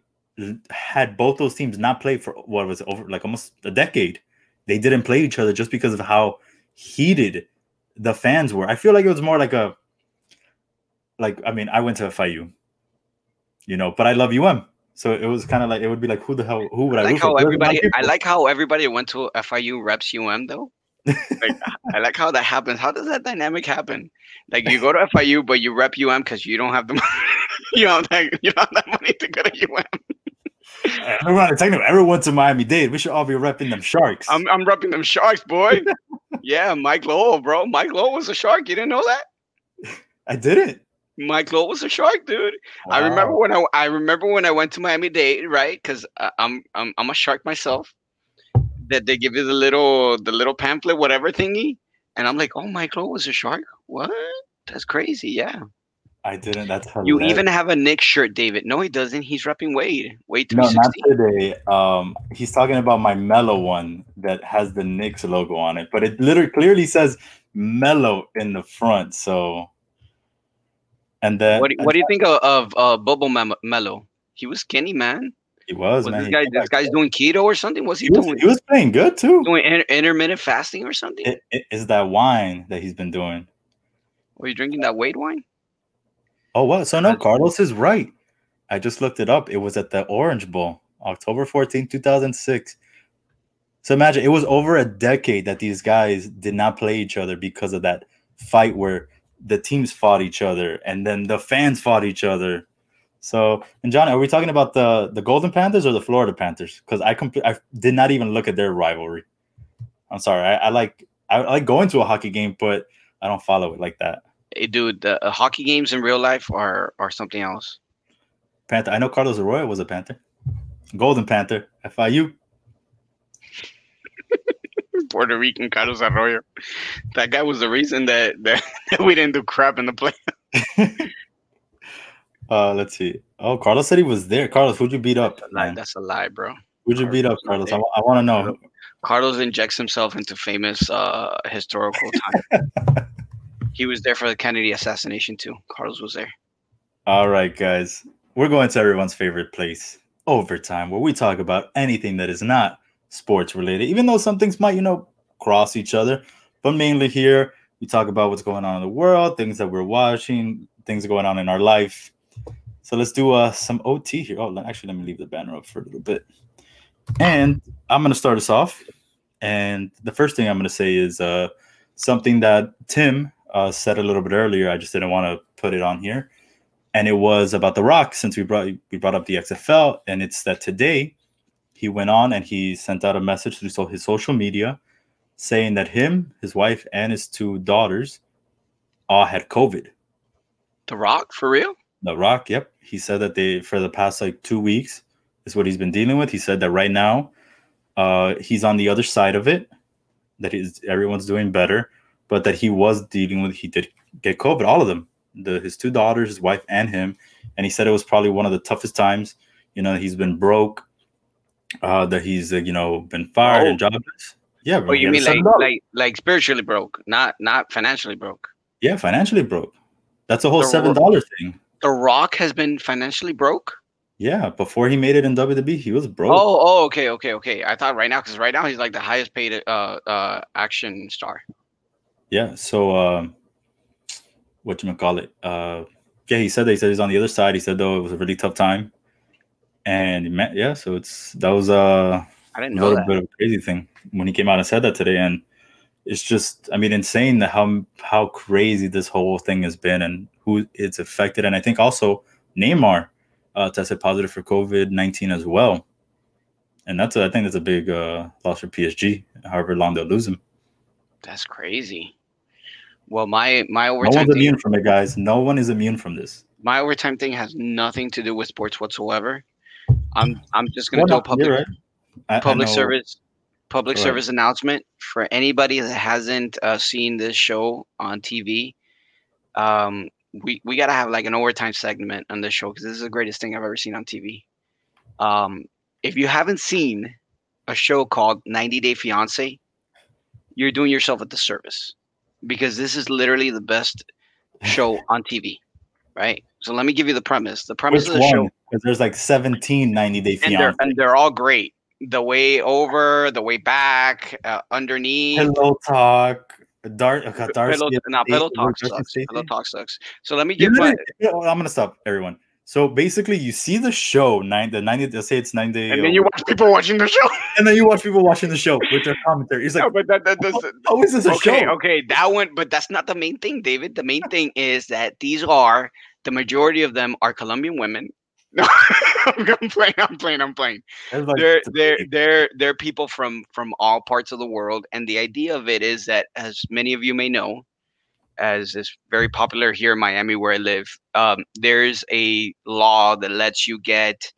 had both those teams not played for what was it, over like almost a decade. They didn't play each other just because of how heated the fans were. I feel like it was more like a like I mean, I went to FIU, you know, but I love UM. So it was kind of like it would be like who the hell who would I, I like for? how There's a lot of everybody. I like how everybody went to FIU reps UM though. Like, I like how that happens. How does that dynamic happen? Like you go to FIU, but you rep UM because you don't have the money. You don't have, you don't have that money to go to UM. Everyone, technically, everyone to Miami Dade. We should all be repping them Sharks. I'm I'm repping them Sharks, boy. yeah, Mike Lowell, bro. Mike Lowell was a Shark. You didn't know that? I didn't. Mike Lowell was a Shark, dude. I remember when I I remember when I went to Miami Dade, right? Because I'm I'm I'm a shark myself. That they give you the little the little pamphlet, whatever thingy, and I'm like, oh, Mike Lowell was a shark. What? That's crazy. Yeah. I didn't. That's how You even have a Knick shirt, David. No, he doesn't. He's repping Wade. Wade No, not today. Um, he's talking about my Melo one that has the Knicks logo on it, but it literally clearly says Melo in the front. So, and then what, do, what do you think of, of uh, Bobo Mem- Melo? He was skinny, man. he was, Was man. this guy? This guy's doing keto or something? What's he, he was, doing? he was playing good too. doing inter- intermittent fasting or something? It, it is that wine that he's been doing. Were you drinking that Wade wine? Oh, what? So no, Carlos is right. I just looked it up. It was at the Orange Bowl, October 14, 2006. So imagine it was over a decade that these guys did not play each other because of that fight where the teams fought each other and then the fans fought each other. So, and John, are we talking about the the Golden Panthers or the Florida Panthers? Because I compl- I did not even look at their rivalry. I'm sorry. I, I like I like going to a hockey game, but I don't follow it like that. Hey, dude, the uh, hockey games in real life are are something else. Panther. I know Carlos Arroyo was a Panther. Golden Panther. FIU. Puerto Rican Carlos Arroyo. That guy was the reason that, that, that we didn't do crap in the play. Uh, let's see. Oh, Carlos said he was there. Carlos, who'd you beat up? That's a lie, that's a lie, bro. Who'd you beat up, Carlos Carlos? I, want to know. Carlos injects himself into famous uh, historical time. He was there for the Kennedy assassination too. Carlos was there. All right, guys. We're going to everyone's favorite place, overtime, where we talk about anything that is not sports related, even though some things might, you know, cross each other. But mainly here, we talk about what's going on in the world, things that we're watching, things going on in our life. So let's do uh, some OT here. Oh, actually, let me leave the banner up for a little bit. And I'm going to start us off. And the first thing I'm going to say is uh, something that Tim uh, said a little bit earlier. I just didn't want to put it on here. And it was about The Rock since we brought we brought up the XFL. And it's that today he went on and he sent out a message through so- his social media saying that him, his wife, and his two daughters all had COVID. The Rock, for real? The Rock, yep. He said that they for the past like two weeks is what he's been dealing with. He said that right now, uh, he's on the other side of it. That is everyone's doing better, but that he was dealing with. He did get COVID, all of them. The his two daughters, his wife, and him. And he said it was probably one of the toughest times. You know, he's been broke. Uh, that he's uh, you know been fired and jobless. Yeah, bro, Oh, you mean like like like spiritually broke, not not financially broke. yeah, financially broke. That's a whole The seven dollar thing. The Rock has been financially broke. Yeah, before he made it in WWE, he was broke. Oh, oh, okay, okay, okay. I thought right now because right now he's like the highest paid uh uh action star. Yeah. So, um, what you call it? Uh, yeah, he said that he said he's on the other side. He said though it was a really tough time, and he met, yeah. So it's that was uh, I didn't a little that. bit of a crazy thing when he came out and said that today, and it's just I mean insane that how how crazy this whole thing has been and who it's affected, and I think also Neymar uh, tested positive for COVID nineteen as well, and that's a, I think that's a big uh, loss for PSG. However long they'll lose him. That's crazy. Well, my my overtime. No one's thing, immune from it, guys. No one is immune from this. my overtime thing has nothing to do with sports whatsoever. I'm I'm just gonna Well, do a public right. I- I public know- service public ahead. service announcement for anybody that hasn't uh, seen this show on TV. Um, we we gotta have like an overtime segment on this show because this is the greatest thing I've ever seen on TV. Um, if you haven't seen a show called 90 Day Fiance, you're doing yourself a disservice because this is literally the best show on TV, right? So let me give you the premise. The premise Which of the show one? Because there's like 17 90 Day and they're and they're all great. The way over, the way back, uh, underneath. Pillow Talk, Dark, uh, Darcy. Pillow, no, Pillow Talk sucks. Pillow Talk sucks. So let me You give know my, what? Yeah, well, I'm gonna stop everyone. So basically, you see the show nine, the 90. Let's say it's 90. and then you watch people watching the show. and then you watch people watching the show with their commentary. It's like, no, but that, that how is this a okay, show? okay, that one. But that's not the main thing, David. The main thing is that these are the majority of them are Colombian women. No, I'm playing. I'm playing. I'm playing. Like, they're they're they're they're people from from all parts of the world and the idea of it is that as many of you may know as is very popular here in miami where i live um, there's a law that lets you get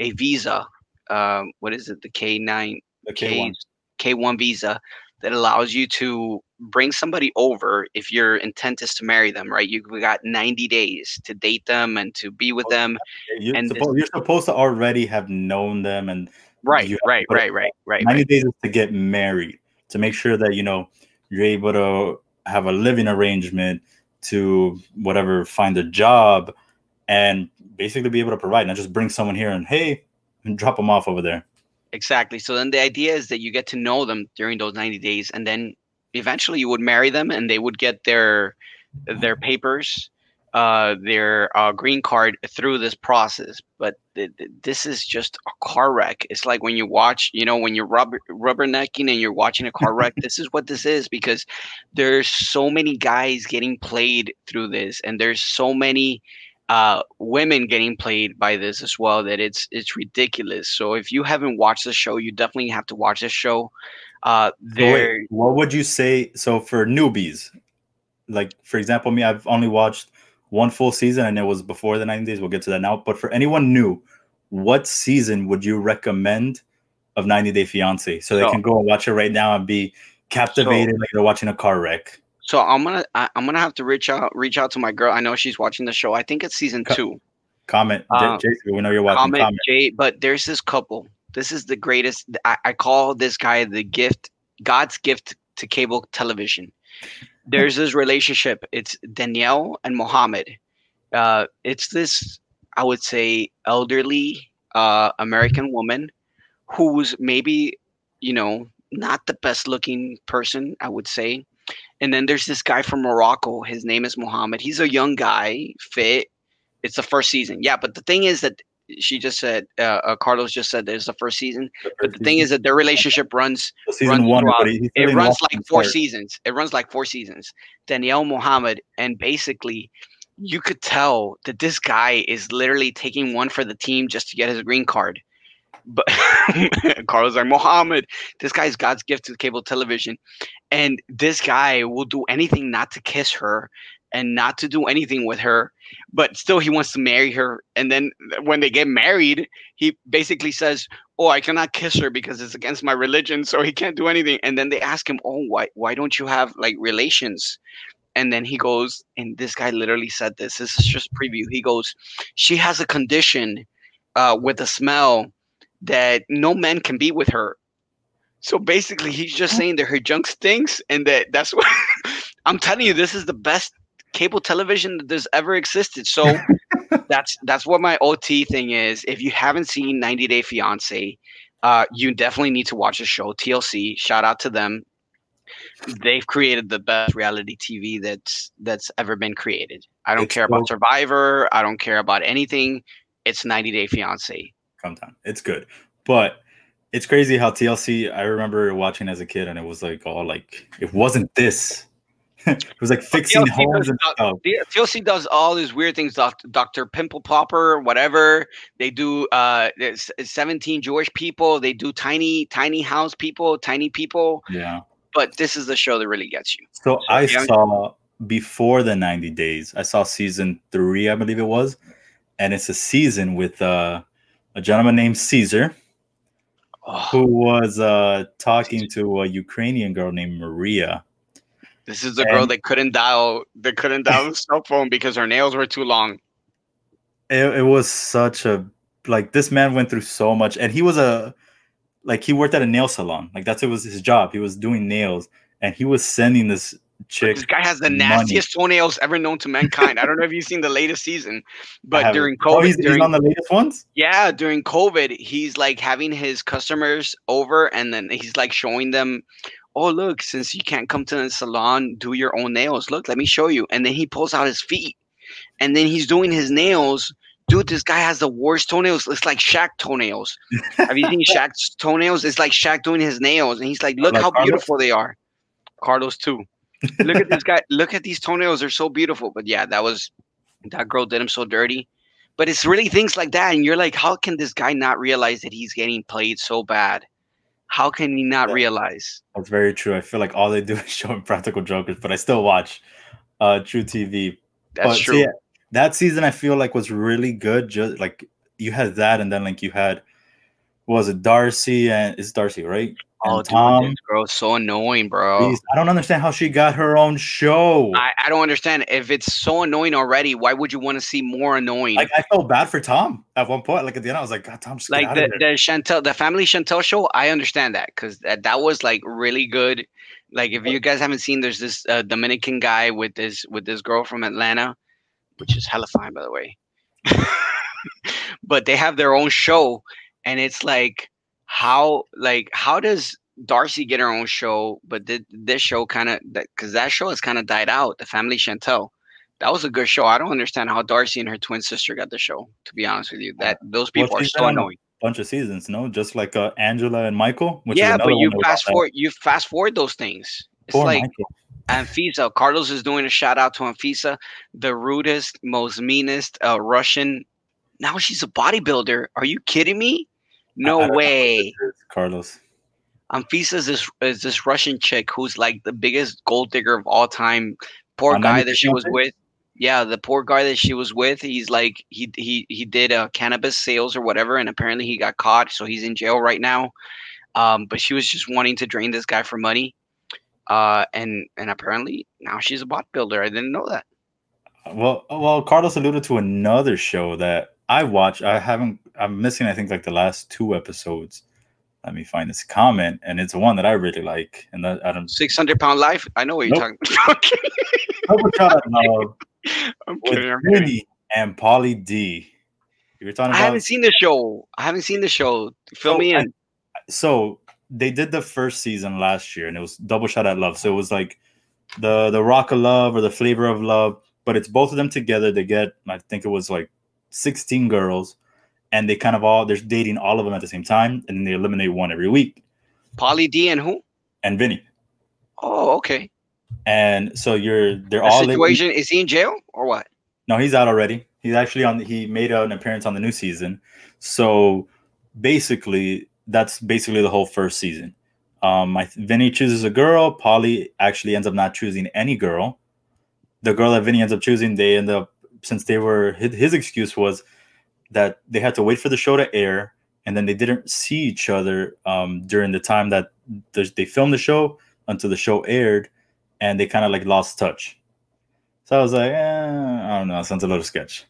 a visa um, what is it the k9 the K, K1. K1 visa that allows you to bring somebody over if your intent is to marry them, right? You got 90 days to date them and to be with them. You're, and supposed, you're supposed to already have known them and Right, right, right, right, right, 90 right. days is to get married to make sure that you know you're able to have a living arrangement to whatever find a job and basically be able to provide not just bring someone here and hey and drop them off over there Exactly. So then the idea is that you get to know them during those 90 days and then eventually you would marry them and they would get their their papers uh their uh, green card through this process but th- th- this is just a car wreck it's like when you watch you know when you're rubber rubbernecking and you're watching a car wreck this is what this is because there's so many guys getting played through this and there's so many uh, women getting played by this as well that it's it's ridiculous. So if you haven't watched the show, you definitely have to watch this show. Uh, So wait, what would you say so for newbies like for example me i've only watched one full season and it was before the 90 days we'll get to that now but for anyone new what season would you recommend of 90 day fiance so they So- can go and watch it right now and be captivated like they're watching a car wreck so I'm gonna I, I'm gonna have to reach out reach out to my girl. I know she's watching the show. I think it's season Co- two. Comment, Uh, J- Jason. We know you're watching. comment, Comment. Jay. But there's this couple. This is the greatest. I, I call this guy the gift, God's gift to cable television. There's this relationship. It's Danielle and Mohammed. Uh, it's this, I would say, elderly uh, American woman who's maybe, you know, not the best looking person, I would say. And then there's this guy from Morocco. His name is Mohammed. He's a young guy, fit. It's the first season. Yeah, but the thing is that she just said, uh, uh, Carlos just said there's the first season. But the thing is that their relationship runs season runs one, throughout. he's it runs like four part. seasons. It runs like four seasons. Danielle Mohammed, and basically, you could tell that this guy is literally taking one for the team just to get his green card. But Carlos like Mohammed, this guy's God's gift to cable television, and this guy will do anything not to kiss her and not to do anything with her, but still he wants to marry her. And then when they get married, he basically says, oh i cannot kiss her because it's against my religion so he can't do anything. And then they ask him oh why why don't you have like relations? And then he goes and this guy literally said this this is just preview he goes she has a condition uh, with a smell that no man can be with her. So basically he's just saying that her junk stinks and that that's what i'm telling you this is the best cable television that there's ever existed so that's that's what my OT thing is. If you haven't seen 90 Day Fiance, uh, you definitely need to watch the show. TLC, shout out to them. They've created the best reality TV that's that's ever been created. I don't It's care about Survivor. I don't care about anything. It's 90 Day Fiance. Come down. It's good, but it's crazy how TLC. I remember watching as a kid, and it was like all like it wasn't this. It was like fixing TLC homes does and stuff. TLC does all these weird things. Dr. Pimple Popper, whatever they do. Uh, there's 17 Jewish people. They do tiny, tiny house people, tiny people. Yeah. But this is the show that really gets you. So I yeah. saw before the 90 days, I saw season three, I believe it was. And it's a season with uh, a gentleman named Ceasar Oh, who was uh, talking to a Ukrainian girl named Maria. This is the girl that couldn't dial. That couldn't dial the cell phone because her nails were too long. It, it was such a like this man went through so much, and he was a like he worked at a nail salon. Like that's it was his job. He was doing nails, and he was sending this chick. This guy has the money. nastiest toenails ever known to mankind. I don't know if you've seen the latest season, but during oh, COVID, he's, he's during on the latest ones. Yeah, during COVID, he's like having his customers over and then he's like showing them, oh, look, since you can't come to the salon, do your own nails. Look, let me show you. And then he pulls out his feet and then he's doing his nails. Dude, this guy has the worst toenails. It's like Shaq toenails. Have you seen Shaq's toenails? It's like Shaq doing his nails. And he's like, look Like how Carlos? beautiful they are. Carlos, too. look at this guy. Look at these toenails. They're so beautiful. But yeah, that was, that girl did him so dirty but it's really things like that and you're like how can this guy not realize that he's getting played so bad how can he not Yeah. realize That's very true. I feel like all they do is show Practical Jokers, but I still watch uh truTV. that's But, so true yeah, that season I feel like was really good. Just like you had that, and then like you had was it Darcy and it's Darcy, right? Oh and dude, Tom. this girl's so annoying bro I don't understand how she got her own show. I, I don't understand if it's so annoying already why would you want to see more annoying like I felt bad for Tom at one point. Like at the end, I was like, God, Tom, like the, the. Chantel, the family Chantel show, I understand that because that, that was like really good. Like if you guys haven't seen, there's this uh, Dominican guy with this with this girl from Atlanta, which is hella fine by the way. but they have their own show, and it's like how like how does Darcy get her own show? But did this show kind of because that show has kind of died out. The family Chantel. That was a good show. I don't understand how Darcy and her twin sister got the show. To be honest with you, that those Well, people are she's so on a annoying. bunch of seasons, no? Just like uh, Angela and Michael. Which yeah, but you fast that. forward, you fast forward those things. It's Poor like Michael. Anfisa. Carlos is doing a shout out to Anfisa, the rudest, most meanest uh, Russian. Now she's a bodybuilder. Are you kidding me? No I don't know what way. Carlos. Anfisa is this is this Russian chick who's like the biggest gold digger of all time. Poor On guy that she was Fiancé? with. Yeah, the poor guy that she was with. He's like he he he did uh, cannabis sales or whatever, and apparently he got caught, so he's in jail right now. Um, but she was just wanting to drain this guy for money, uh, and and apparently now she's a bot builder. I didn't know that. Well, well, Carlos alluded to another show that I watch. I haven't. I'm missing. I think like the last two episodes. Let me find this comment, and it's one that I really like. And that I don't. Six hundred pound life. I know what you're Nope. talking about. Double shot at love I'm kidding. I'm kidding. And Pauly D. You were talking About- I haven't seen the show. I haven't seen the show. Fill So, me in. so they did the first season last year and it was double shot at love so it was like the the rock of love or the flavor of love but it's both of them together they get i think it was like 16 girls and they kind of all they're dating all of them at the same time and then they eliminate one every week Pauly D and who? and vinny Oh, okay. and so you're they're The all situation is he in jail or what? No, he's out already. He's actually on. He made an appearance on the new season. So basically, that's basically the whole first season. Um, I, Vinny chooses a girl. Pauly actually ends up not choosing any girl. The girl that Vinny ends up choosing, they end up since they were his, his excuse was that they had to wait for the show to air, and then they didn't see each other um, during the time that the, they filmed the show until the show aired, and they kind of like lost touch. So I was like, eh, I don't know, sounds a little sketch.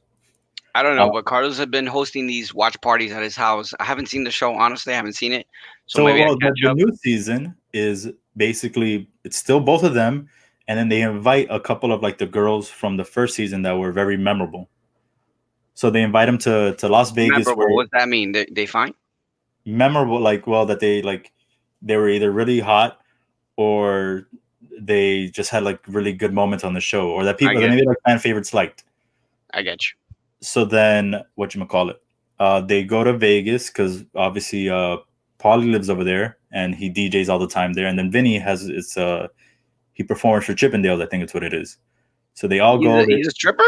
I don't know, Oh. but Carlos had been hosting these watch parties at his house. I haven't seen the show, honestly. I haven't seen it. So, So, maybe well, the, the new season is basically it's still both of them, and then they invite a couple of like the girls from the first season that were very memorable. So they invite them to to Las Vegas. Memorable. where- What does that mean? They, they fine? memorable like well that they like they were either really hot or they just had like really good moments on the show or that people that maybe like fan favorites liked I get you. so then what you call it uh they go to vegas because obviously uh Pauly lives over there and he djs all the time there and then vinny has it's uh he performs for chippendales i think it's what it is so they all He's go a, he's a stripper?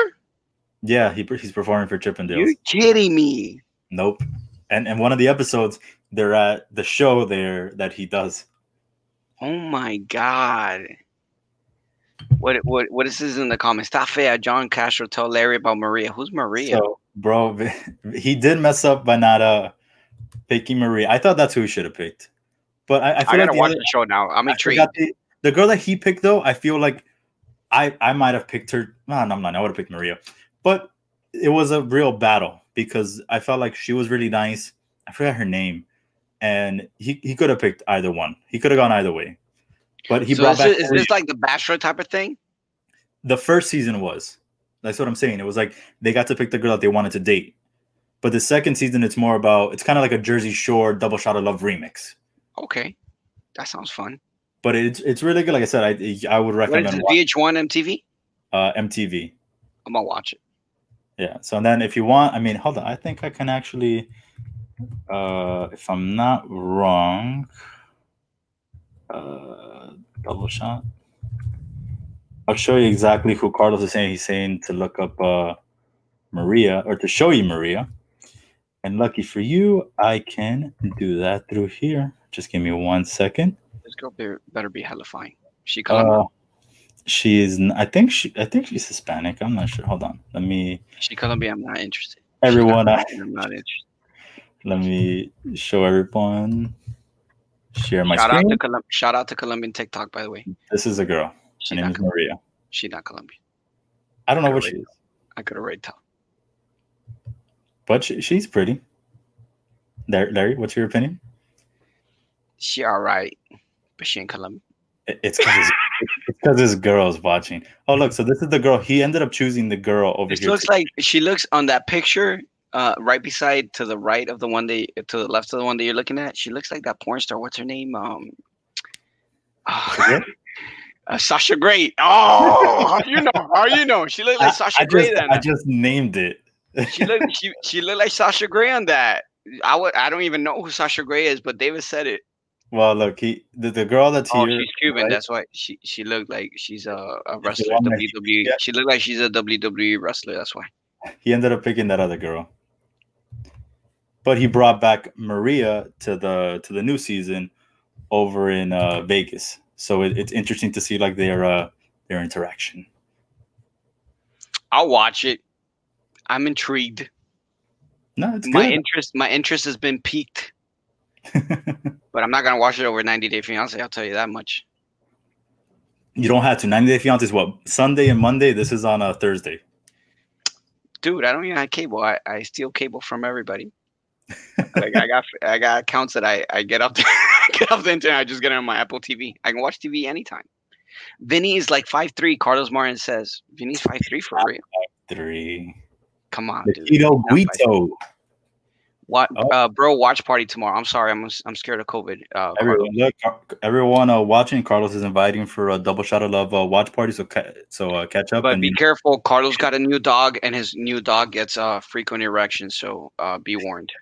Yeah he, he's performing for chippendales You're kidding me. nope and and one of the episodes they're at the show there that he does Oh my god. What what what is this in the comments? Está fea. John Castro tell Larry about Maria. Who's Maria? So, bro, he did mess up by not uh picking Maria. I thought that's who he should have picked, but I, I I feel gotta like the, watch other, the show now. I'm intrigued. the, the girl that he picked though. I feel like I I might have picked her. No, no, I'm. I would have picked Maria, but it was a real battle because I felt like she was really nice. I forgot her name, and he he could have picked either one. He could have gone either way, but he so brought back. this, is this like the Bachelor type of thing? the first season was. That's what I'm saying. It was like they got to pick the girl that they wanted to date. But the second season, it's more about it's kind of like a Jersey Shore double shot of love remix. Okay, that sounds fun. But it's it's really good. Like I said, I I would What is recommend it? VH1 MTV? uh, MTV. I'm gonna watch it. Yeah. So then, if you want, I mean, hold on. I think I can actually, uh, if I'm not wrong, uh, double shot. I'll show you exactly who Carlos is saying. He's saying to look up uh, Maria or to show you Maria. And lucky for you, I can do that through here. Just give me one second. This girl better be hella fine. She Colombian. Uh, she is. I think she. I think she's Hispanic. I'm not sure. Hold on. Let me. she Colombian. I'm not interested. Everyone. I, I'm not interested. Let me show everyone. Share my Shout out screen. to Colum- shout out to Colombian TikTok by the way. This is a girl. Her She name not is Colombian. Maria. She not Colombian. I don't know what she is, I could already tell. but she, she's pretty. Larry, Larry, what's your opinion? She all right, but she ain't Colombian. It- It's because because this girl is watching. Oh, look. So this is the girl. He ended up choosing the girl over This here. looks like she looks on that picture, uh, right beside to the right of the one that to the left of the one that you're looking at. She looks like that porn star. What's her name? Um, Grey? uh, Sasha Grey. Oh, how you know? How you know? She looked I, like Sasha I Grey. just, Then I just named it. she looked she she looked like Sasha Grey on that. I would I don't even know who Sasha Grey is, but David said it. Well, look, he the, the girl that's Oh, here. she's Cuban. right? That's why she she looked like she's a, a wrestler. WWE. yeah. She looked like she's a WWE wrestler. That's why. he ended up picking that other girl. But he brought back Maria to the to the new season over in uh, Vegas. So it, it's interesting to see like their uh, their interaction. I'll watch it. I'm intrigued. No, it's my good. interest my interest has been piqued, but I'm not gonna watch it over 90 Day Fiance. I'll tell you that much. you don't have to. 90 Day Fiance is what Sunday and Monday. This is on a Thursday. dude, I don't even have cable. I, I steal cable from everybody. like I got I got accounts that I, I get up the, get off the internet. I just get it on my Apple TV. I can watch TV anytime. Vinny is like five three. Carlos Martin says Vinny's five three for real. Three. Come on. Nikito Not five- Guito. What, Oh. uh, bro? Watch party tomorrow. I'm sorry, I'm I'm scared of COVID. Uh, Everyone, look, everyone uh, watching, Carlos is inviting for a double shot of love uh, watch party. So, ca- so uh, catch up. But and be careful. Carlos got a new dog, and his new dog gets uh, frequent erections. So uh, be warned.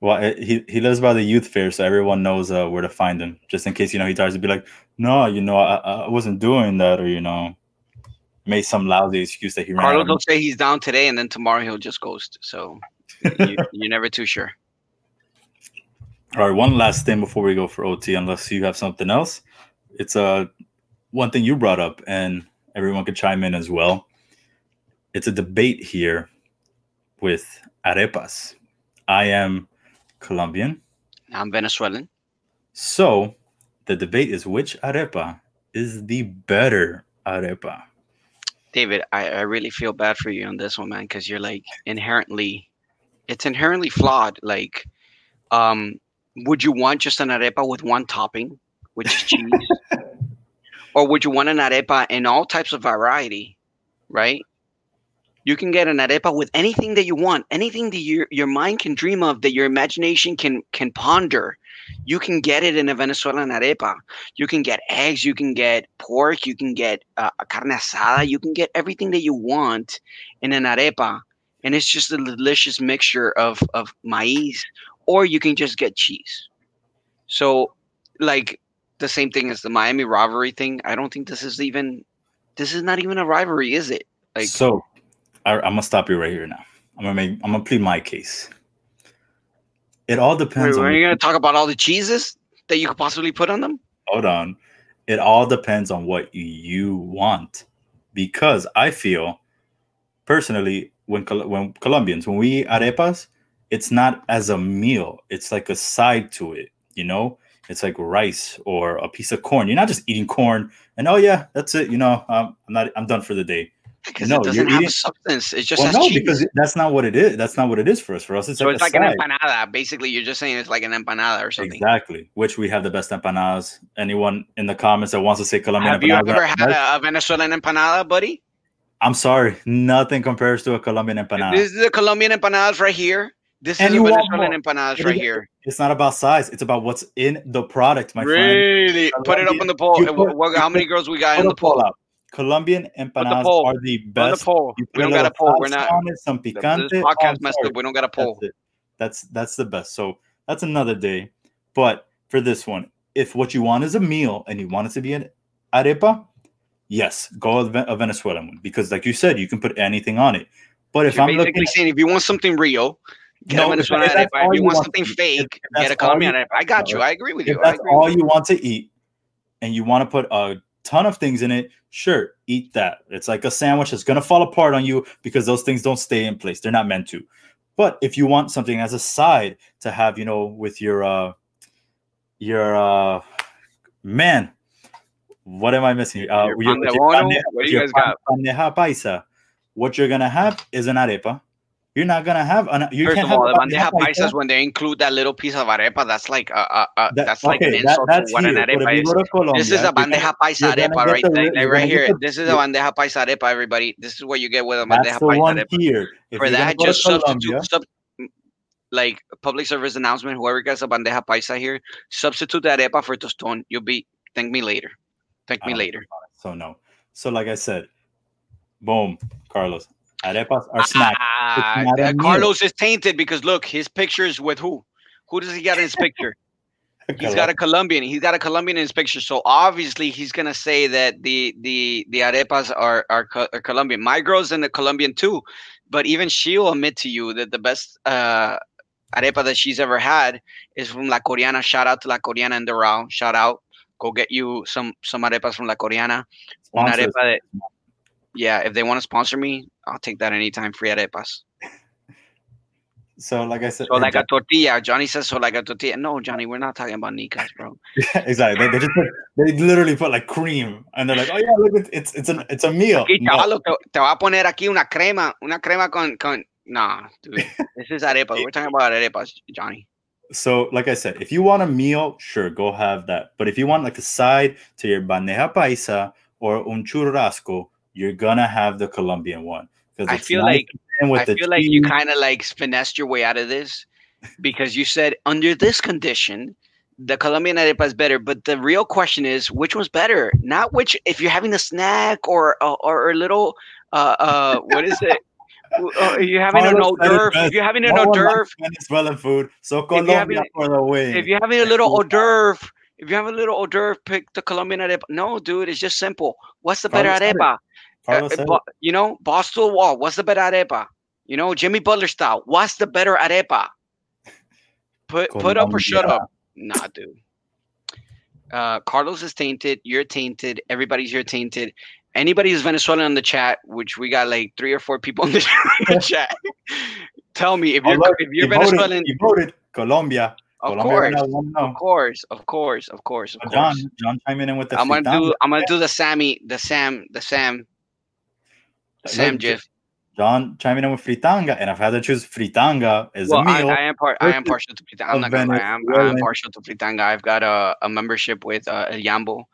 well, uh, he he lives by the youth fair, so everyone knows uh, where to find him. Just in case you know he tries to be like, no, you know, I, I wasn't doing that, or you know, make some lousy excuse that he ran. Carlos will say he's down today, and then tomorrow he'll just ghost. So you, you're never too sure. All right, one last thing before we go for OT, unless you have something else. It's uh, one thing you brought up, and everyone could chime in as well. It's a debate here with arepas. I am Colombian, I'm Venezuelan. so the debate is which arepa is the better arepa. David, I, I really feel bad for you on this one, man, because you're like inherently, it's inherently flawed. Like, um, would you want just an arepa with one topping, which is cheese, or would you want an arepa in all types of variety, right? You can get an arepa with anything that you want, anything that your your mind can dream of, that your imagination can can ponder. You can get it in a Venezuelan arepa. You can get eggs, you can get pork, you can get uh, a carne asada, you can get everything that you want in an arepa, and it's just a delicious mixture of of maize, or you can just get cheese. So, like the same thing as the Miami rivalry thing. I don't think this is even this is not even a rivalry, is it? Like, so I, I'm gonna stop you right here now. I'm gonna make I'm gonna plead my case. It all wait, depends on are you gonna talk about all the cheeses that you could possibly put on them? hold on. It all depends on what you want, because I feel personally when when Colombians when we eat arepas, it's not as a meal. It's like a side to it. You know, it's like rice or a piece of corn. You're not just eating corn and oh yeah, that's it. You know, um, I'm not. I'm done for the day. Because No, it doesn't you're have eating- a substance. It just well, no, cheese. because that's not what it is. That's not what it is for us. For us, it's so like it's like an side. empanada. Basically, you're just saying it's like an empanada or something. Exactly. Which we have the best empanadas. Anyone in the comments that wants to say Colombian Have you ever had a, a Venezuelan empanada, buddy? I'm sorry, nothing compares to a Colombian empanada. This is the Colombian empanadas right here. This And is the Venezuelan empanadas right here. It's not about size. It's about what's in the product, my friend. Really? Put it up on the poll. Put- what- how many girls we got in the poll? out. Colombian empanadas are the On the best. poll. We don't got a poll. We're not. it, some This picante. podcast Oh, I'm messed up. We don't got a poll. That's. That's that's the best. So that's another day. But for this one, if what you want is a meal and you want it to be an arepa, yes, go with a Venezuelan one because, like you said, you can put anything on it. But if You're I'm basically looking, saying if you want something real, get No, a if- Venezuelan if arepa. If you you want want something eat, fake, get a Colombian you- I got you. I agree with if you. That's all you want to eat, and you want to put a ton of things in it, sure, eat that. It's like a sandwich that's gonna fall apart on you because those things don't stay in place. They're not meant to. But if you want something as a side to have, you know, with your uh your uh man, what am I missing? Uh, Your your- pan with de your bono? What do you guys got? bandeja paisa. What you're gonna have is an arepa. You're not gonna have an. You First can't of have all, a the bandeja paisa. paisas when they include that little piece of arepa, that's like uh, uh, uh, That- that's like an okay, that- insult to what here. If arepa is. Colombia, This is a bandeja paisa arepa right, the- like, you're like gonna right here. the- This is a bandeja paisa arepa, everybody. This is what you get with a bandeja paisa arepa. here. If For that, just substitute sub, like public service announcement. Whoever gets a bandeja paisa here, substitute the arepa for toston. You'll be thank me later. Thank me later. So no. So like I said, boom, Carlos. Arepas are snacks. Ah, meal. Carlos is tainted because look, his picture is with who? Who does he got in his picture? He's got a Colombian. He's got a Colombian in his picture. So obviously he's gonna say that the the the arepas are are, are Colombian. My girl's in the Colombian too, but even she'll admit to you that the best uh, arepa that she's ever had is from La Coreana. Shout out to La Coreana and the Doral. Shout out. Go get you some some arepas from La Coreana. Una arepa that, yeah, if they want to sponsor me, I'll take that anytime. Free arepas. So, like I said, So like a tortilla. Johnny says so like a tortilla. No, Johnny, we're not talking about nicas, bro. Yeah, exactly. They, they just put, they literally put like cream, and they're like, "Oh yeah, look, it's it's an, it's a meal." Aquí, No, te, te va a poner aquí una crema, una crema con, con, nah, dude. This is arepa. We're talking about arepas, Johnny. So, like I said, if you want a meal, sure, go have that. But if you want like a side to your bandeja paisa or un churrasco, you're gonna have the Colombian one because I feel like I feel like you kind of like finessed your way out of this because you said under this condition, the Colombian arepa is better. But the real question is, which one's better? Not which. If you're having a snack or or, or a little, uh, uh, what is it? Uh, you're having an hors d'oeuvre. If you're having an no hors d'oeuvre. Venezuelan food, so Colombia having- for the win. If you're having a little hors d'oeuvre, if you have a little hors d'oeuvre, pick the Colombian arepa. No, dude, it's just simple. What's the better Carlos arepa? Uh, Bo- you know, Boston wall. What's the better arepa? You know, Jimmy Butler style. What's the better arepa? Put put up or shut up. Nah, dude. Uh, Carlos is tainted. You're tainted. Everybody's here tainted. Anybody who's Venezuelan on the chat, which we got like three or four people in the, in the chat, tell me if you're look, if you're Venezuelan. he voted Colombia. Of Colombia course, right of course, of course, of course, of But course. John, John chiming in with the I'm gonna do. I'm gonna do the Sammy, the Sam, the Sam, Sam Look, GIF. John chiming in with fritanga, and if I had to choose fritanga as Well, a I, meal, I am part. I am partial to fritanga. I'm not gonna lie. I'm, I'm partial to fritanga. I've got a, a membership with uh, El Yambo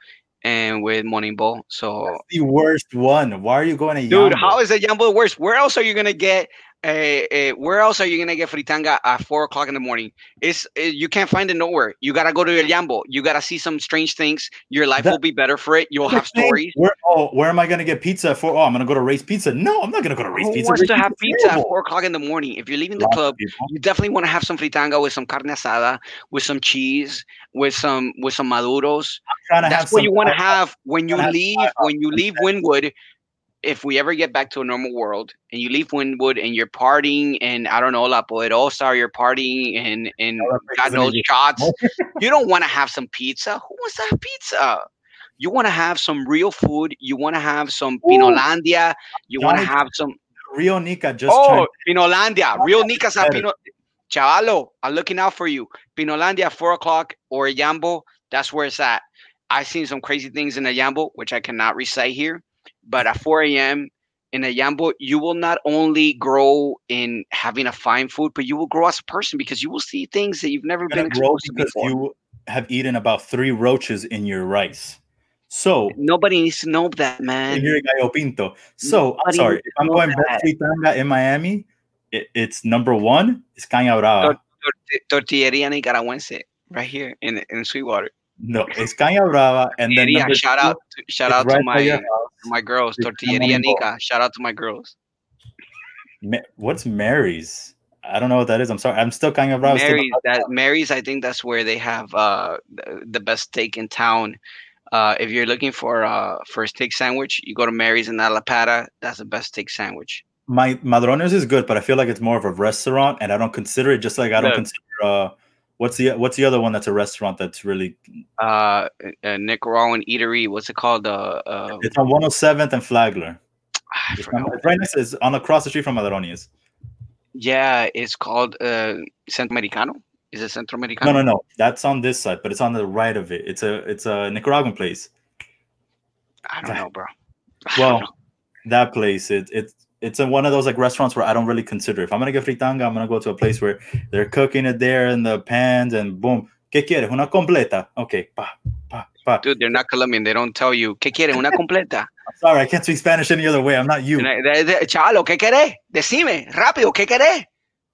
and with Morning Bowl. So, that's the worst one. Why are you going to dude, Yambo? how is El Yambo worse? Where else are you gonna get? A, a, where else are you gonna get fritanga at four o'clock in the morning? It's it, you can't find it nowhere. You gotta go to El Yambo. You gotta see some strange things. Your life That- will be better for it. You'll have stories. Where, oh, where am I to get pizza for? Oh, I'm to go to Race Pizza. No, I'm not to go to Race Who Pizza. wants Race to have pizza at four o'clock in the morning? If you're leaving the club, you definitely want to have some fritanga with some carne asada, with some cheese, with some with some maduros. Trying to have That's what you want to have when you leave. When you leave Wynwood, if we ever get back to a normal world, and you leave Wynwood and you're partying, and I don't know La Poderosa, you're partying and and place God knows shots. you don't want to have some pizza. Who wants to have pizza? You want to have some real food. You want to have some Pinolandia. You want to have some Rio Nika just Oh, Pinolandia. Real better. Pino. Chavalo, I'm looking out for you. Pinolandia at four o'clock or Yambo. That's where it's at. I've seen some crazy things in a Yambo, which I cannot recite here. But at 4 a.m. in a Yambo, you will not only grow in having a fine food, but you will grow as a person because you will see things that you've never You're been exposed to before. you have eaten about three roaches in your rice. So Nobody needs to know that, man. here Gallo Pinto. So I'm sorry, if I'm going that. best fritanga in Miami, it, it's number one. It's Caña Brava. Tor- Tortilleria Nicaragüense, right here in in Sweetwater. No, it's Caña Brava, and then shout two out, to, shout out to right by my to my girls, It's Tortilleria Nica. Shout out to my girls. Ma- What's Mary's? I don't know what that is. I'm sorry. I'm still Caña Brava. still Mary's, that Mary's, I think that's where they have uh the, best steak in town. Uh, if you're looking for uh for a steak sandwich, you go to Mary's in La Plata. That's the best steak sandwich. My Madrones is good, but I feel like it's more of a restaurant, and I don't consider it just like I don't Look. consider. What's the what's the other one that's a restaurant that's really? Uh, uh Nicaraguan eatery. What's it called? Uh, uh It's on 107th and Flagler. I It's, on, it's right next. It's on across the street from Madrones. yeah, it's called uh Centro Americano. Is it Centro Americano? No, no, no. That's on this side, but it's on the right of it. It's a it's a Nicaraguan place. I don't know, bro. I Well, know. that place it it's it's in one of those like restaurants where I don't really consider. If I'm gonna get fritanga, I'm gonna go to a place where they're cooking it there in the pans and boom. ¿Qué quieres? Una completa. Okay, pa, pa, pa. dude, they're not Colombian. They don't tell you. ¿Qué quieres? Una completa. Sorry, I can't speak Spanish any other way. I'm not you. And I- de- de- Chavalo, ¿qué querés? Decime, rápido, ¿qué querés?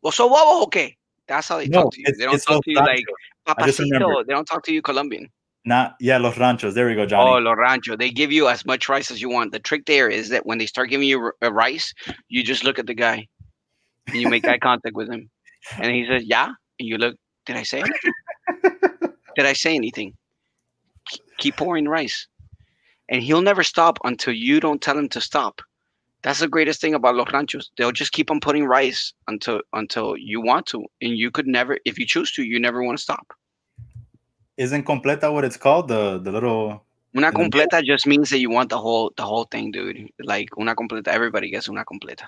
¿Vos sos bobos o qué? That's how they No, talk to you. They don't talk to you like Ranchos. I just remembered. papacito. They don't talk to you Colombian. Not yeah, Los Ranchos. There we go, Johnny. Oh, Los Ranchos. They give you as much rice as you want. The trick there is that when they start giving you uh, rice, you just look at the guy and you make eye contact with him. And he says, Yeah. And you look, Did I say? Did I say anything? Keep pouring rice. And he'll never stop until you don't tell him to stop. That's the greatest thing about Los Ranchos. They'll just keep on putting rice until until you want to. And you could never, if you choose to, you never want to stop. Isn't completa what it's called? The the little Una completa just means that you want the whole the whole thing, dude. Like una completa, everybody gets una completa.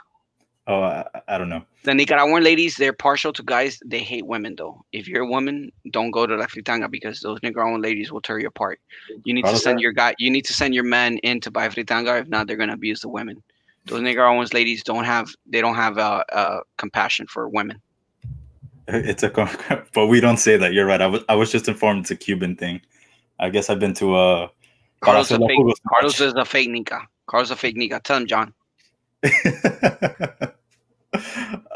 Oh, I, I don't know. The Nicaraguan ladies, they're partial to guys. They hate women though. If you're a woman, don't go to La Fritanga because those Nicaraguan ladies will tear you apart. You need to send your guy. You need to send your men in to buy Fritanga. If not, they're gonna abuse the women. Those Nicaraguan ladies don't have. They don't have uh, uh, compassion for women. It's a, con- but we don't say that. You're right. I was, I was just informed it's a Cuban thing. I guess I've been to uh. Carlos, a fake, Carlos is a fake Nica. Carlos is a fake Nica. Tell him, John.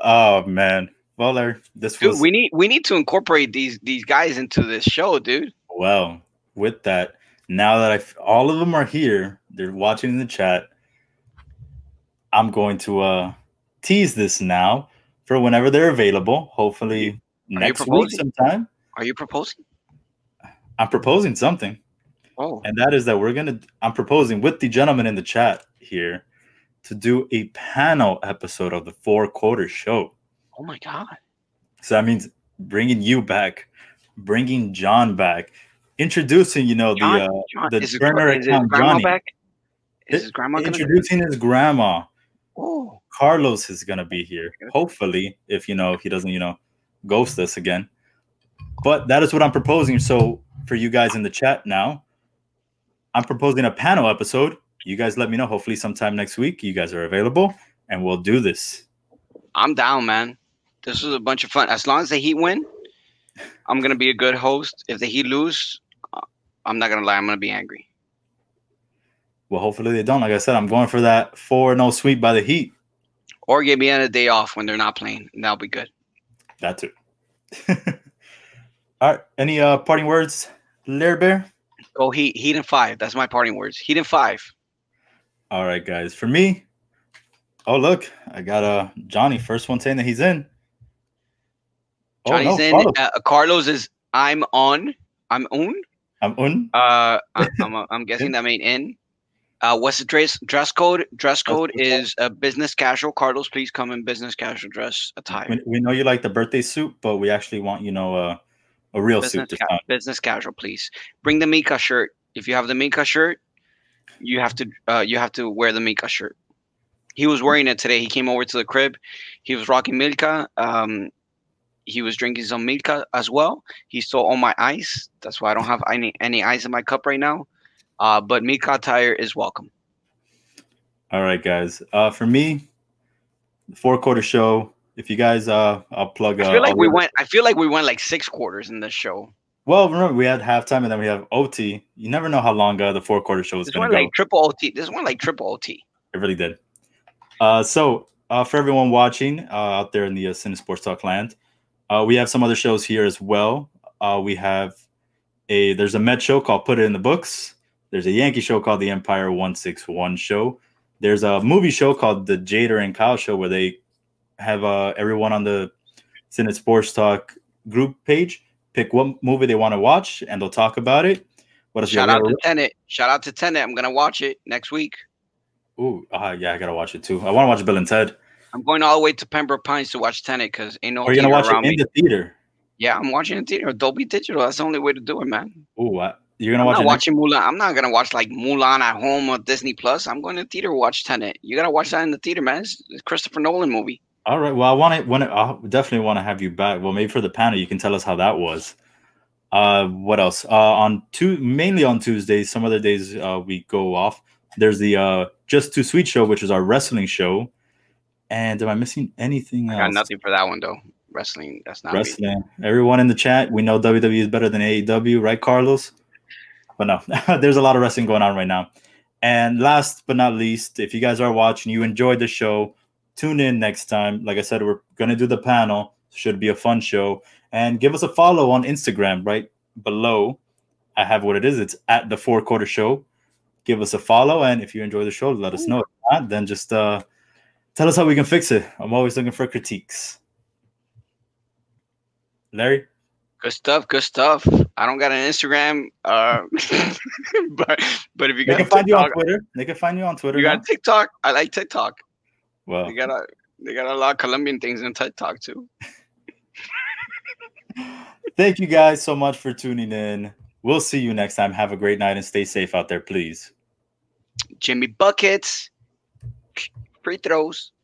oh man. Well, Larry, this Dude, was we need we need to incorporate these these guys into this show, dude. well. With that, now that I all of them are here, they're watching in the chat. I'm going to uh tease this now for whenever they're available. Hopefully next week sometime. Are you proposing? I'm proposing something. Oh, and that is that we're gonna i'm proposing with the gentleman in the chat here to do a panel episode of the four quarter show oh my God. so that means bringing you back bringing john back introducing you know John, the uh, John, the is his, burner gra- is his account grandma Johnny. back? Is his grandma introducing his grandma Oh, carlos is gonna be here hopefully if you know if he doesn't you know ghost us again but that is what i'm proposing so for you guys in the chat now i'm proposing a panel episode you guys let me know hopefully sometime next week you guys are available and we'll do this I'm down, man. This was a bunch of fun. As long as the Heat win, I'm gonna be a good host. If the Heat lose, uh, I'm not gonna lie. I'm gonna be angry. well hopefully they don't like i said i'm going for that four no sweep by the heat Or give me on a day off when they're not playing. and That'll be good. that too all right any uh parting words Lair bear Go Heat. Heat in five. That's my parting words. Heat in five. all right guys for me oh look i got uh johnny first one saying that he's in Oh, Johnny's no, in. Carlos. Uh, Carlos is. I'm on. I'm on. i'm on. Uh, I, I'm, I'm guessing that made in. Uh, what's the dress dress code? Dress code is a business casual. Carlos, please come in business casual dress attire. we, we know you like the birthday suit but we actually want you know uh, a real Business, suit ca- business casual, please. Bring the Mika shirt. If you have the Mika shirt, you have to uh, you have to wear the Mika shirt. He was wearing it today. He came over to the crib. He was rocking Milka. Um, he was drinking some Milka as well. He stole all my ice. That's why I don't have any any ice in my cup right now. Uh, but Mika attire is welcome. All right, guys. Uh, for me, the four quarter show. If you guys, uh, I'll plug. Uh, I feel like we the- went. I feel like we went like six quarters in this show. Well, remember we had halftime and then we have OT. You never know how long uh, the four quarter show is going to go. like triple OT. This one like triple OT. It really did. Uh, so uh, for everyone watching uh, out there in the uh, Cine Sports Talk land, uh, we have some other shows here as well. Uh, we have a there's a Met show called Put It in the Books. There's a Yankee show called the Empire One Six One Show. There's a movie show called the Jader and Kyle Show where they have uh, everyone on the Senate Sports Talk group page pick what movie they want to watch and they'll talk about it. What else? Shout out to Tenet. Shout out to Tenet. I'm gonna watch it next week. Ooh, uh, yeah, I gotta watch it too. I want to watch Bill and Ted. I'm going all the way to Pembroke Pines to watch Tenet because ain't no Are you gonna watch it in me. the theater? yeah, I'm watching it in theater. Dolby Digital. That's the only way to do it, man. Ooh, I, you're gonna I'm watch not it. next- watching Mulan. I'm not gonna watch like Mulan at home or Disney Plus. I'm going to theater watch Tenet. You gotta watch that in the theater, man. It's, Christopher Nolan movie. All right. Well, I want to. To? I definitely want to have you back. Well, maybe for the panel, you can tell us how that was. Uh, what else? Uh, on two, mainly on Tuesdays. Some other days, uh, we go off. There's the uh, Just Too Sweet show, which is our wrestling show. And am I missing anything I else? got nothing for that one though. Wrestling. That's not me. wrestling. Everyone in the chat, we know WWE is better than AEW, right, Carlos? But no, there's a lot of wrestling going on right now. And last but not least, if you guys are watching, you enjoyed the show, tune in next time. Like I said, we're gonna do the panel. Should be a fun show. And give us a follow on Instagram right below. I have what it is. It's at the four quarter show. Give us a follow, and if you enjoy the show, let us know. If not, then just uh, tell us how we can fix it. I'm always looking for critiques. Larry. Good stuff. Good stuff. I don't got an Instagram, uh, but but if you They got can find you on Twitter. They can find you on Twitter. you now. got TikTok. I like TikTok. Well, They got a they got a lot of Colombian things in TikTok too. thank you guys so much for tuning in. We'll see you next time. Have a great night and stay safe out there, please. Jimmy buckets, free throws.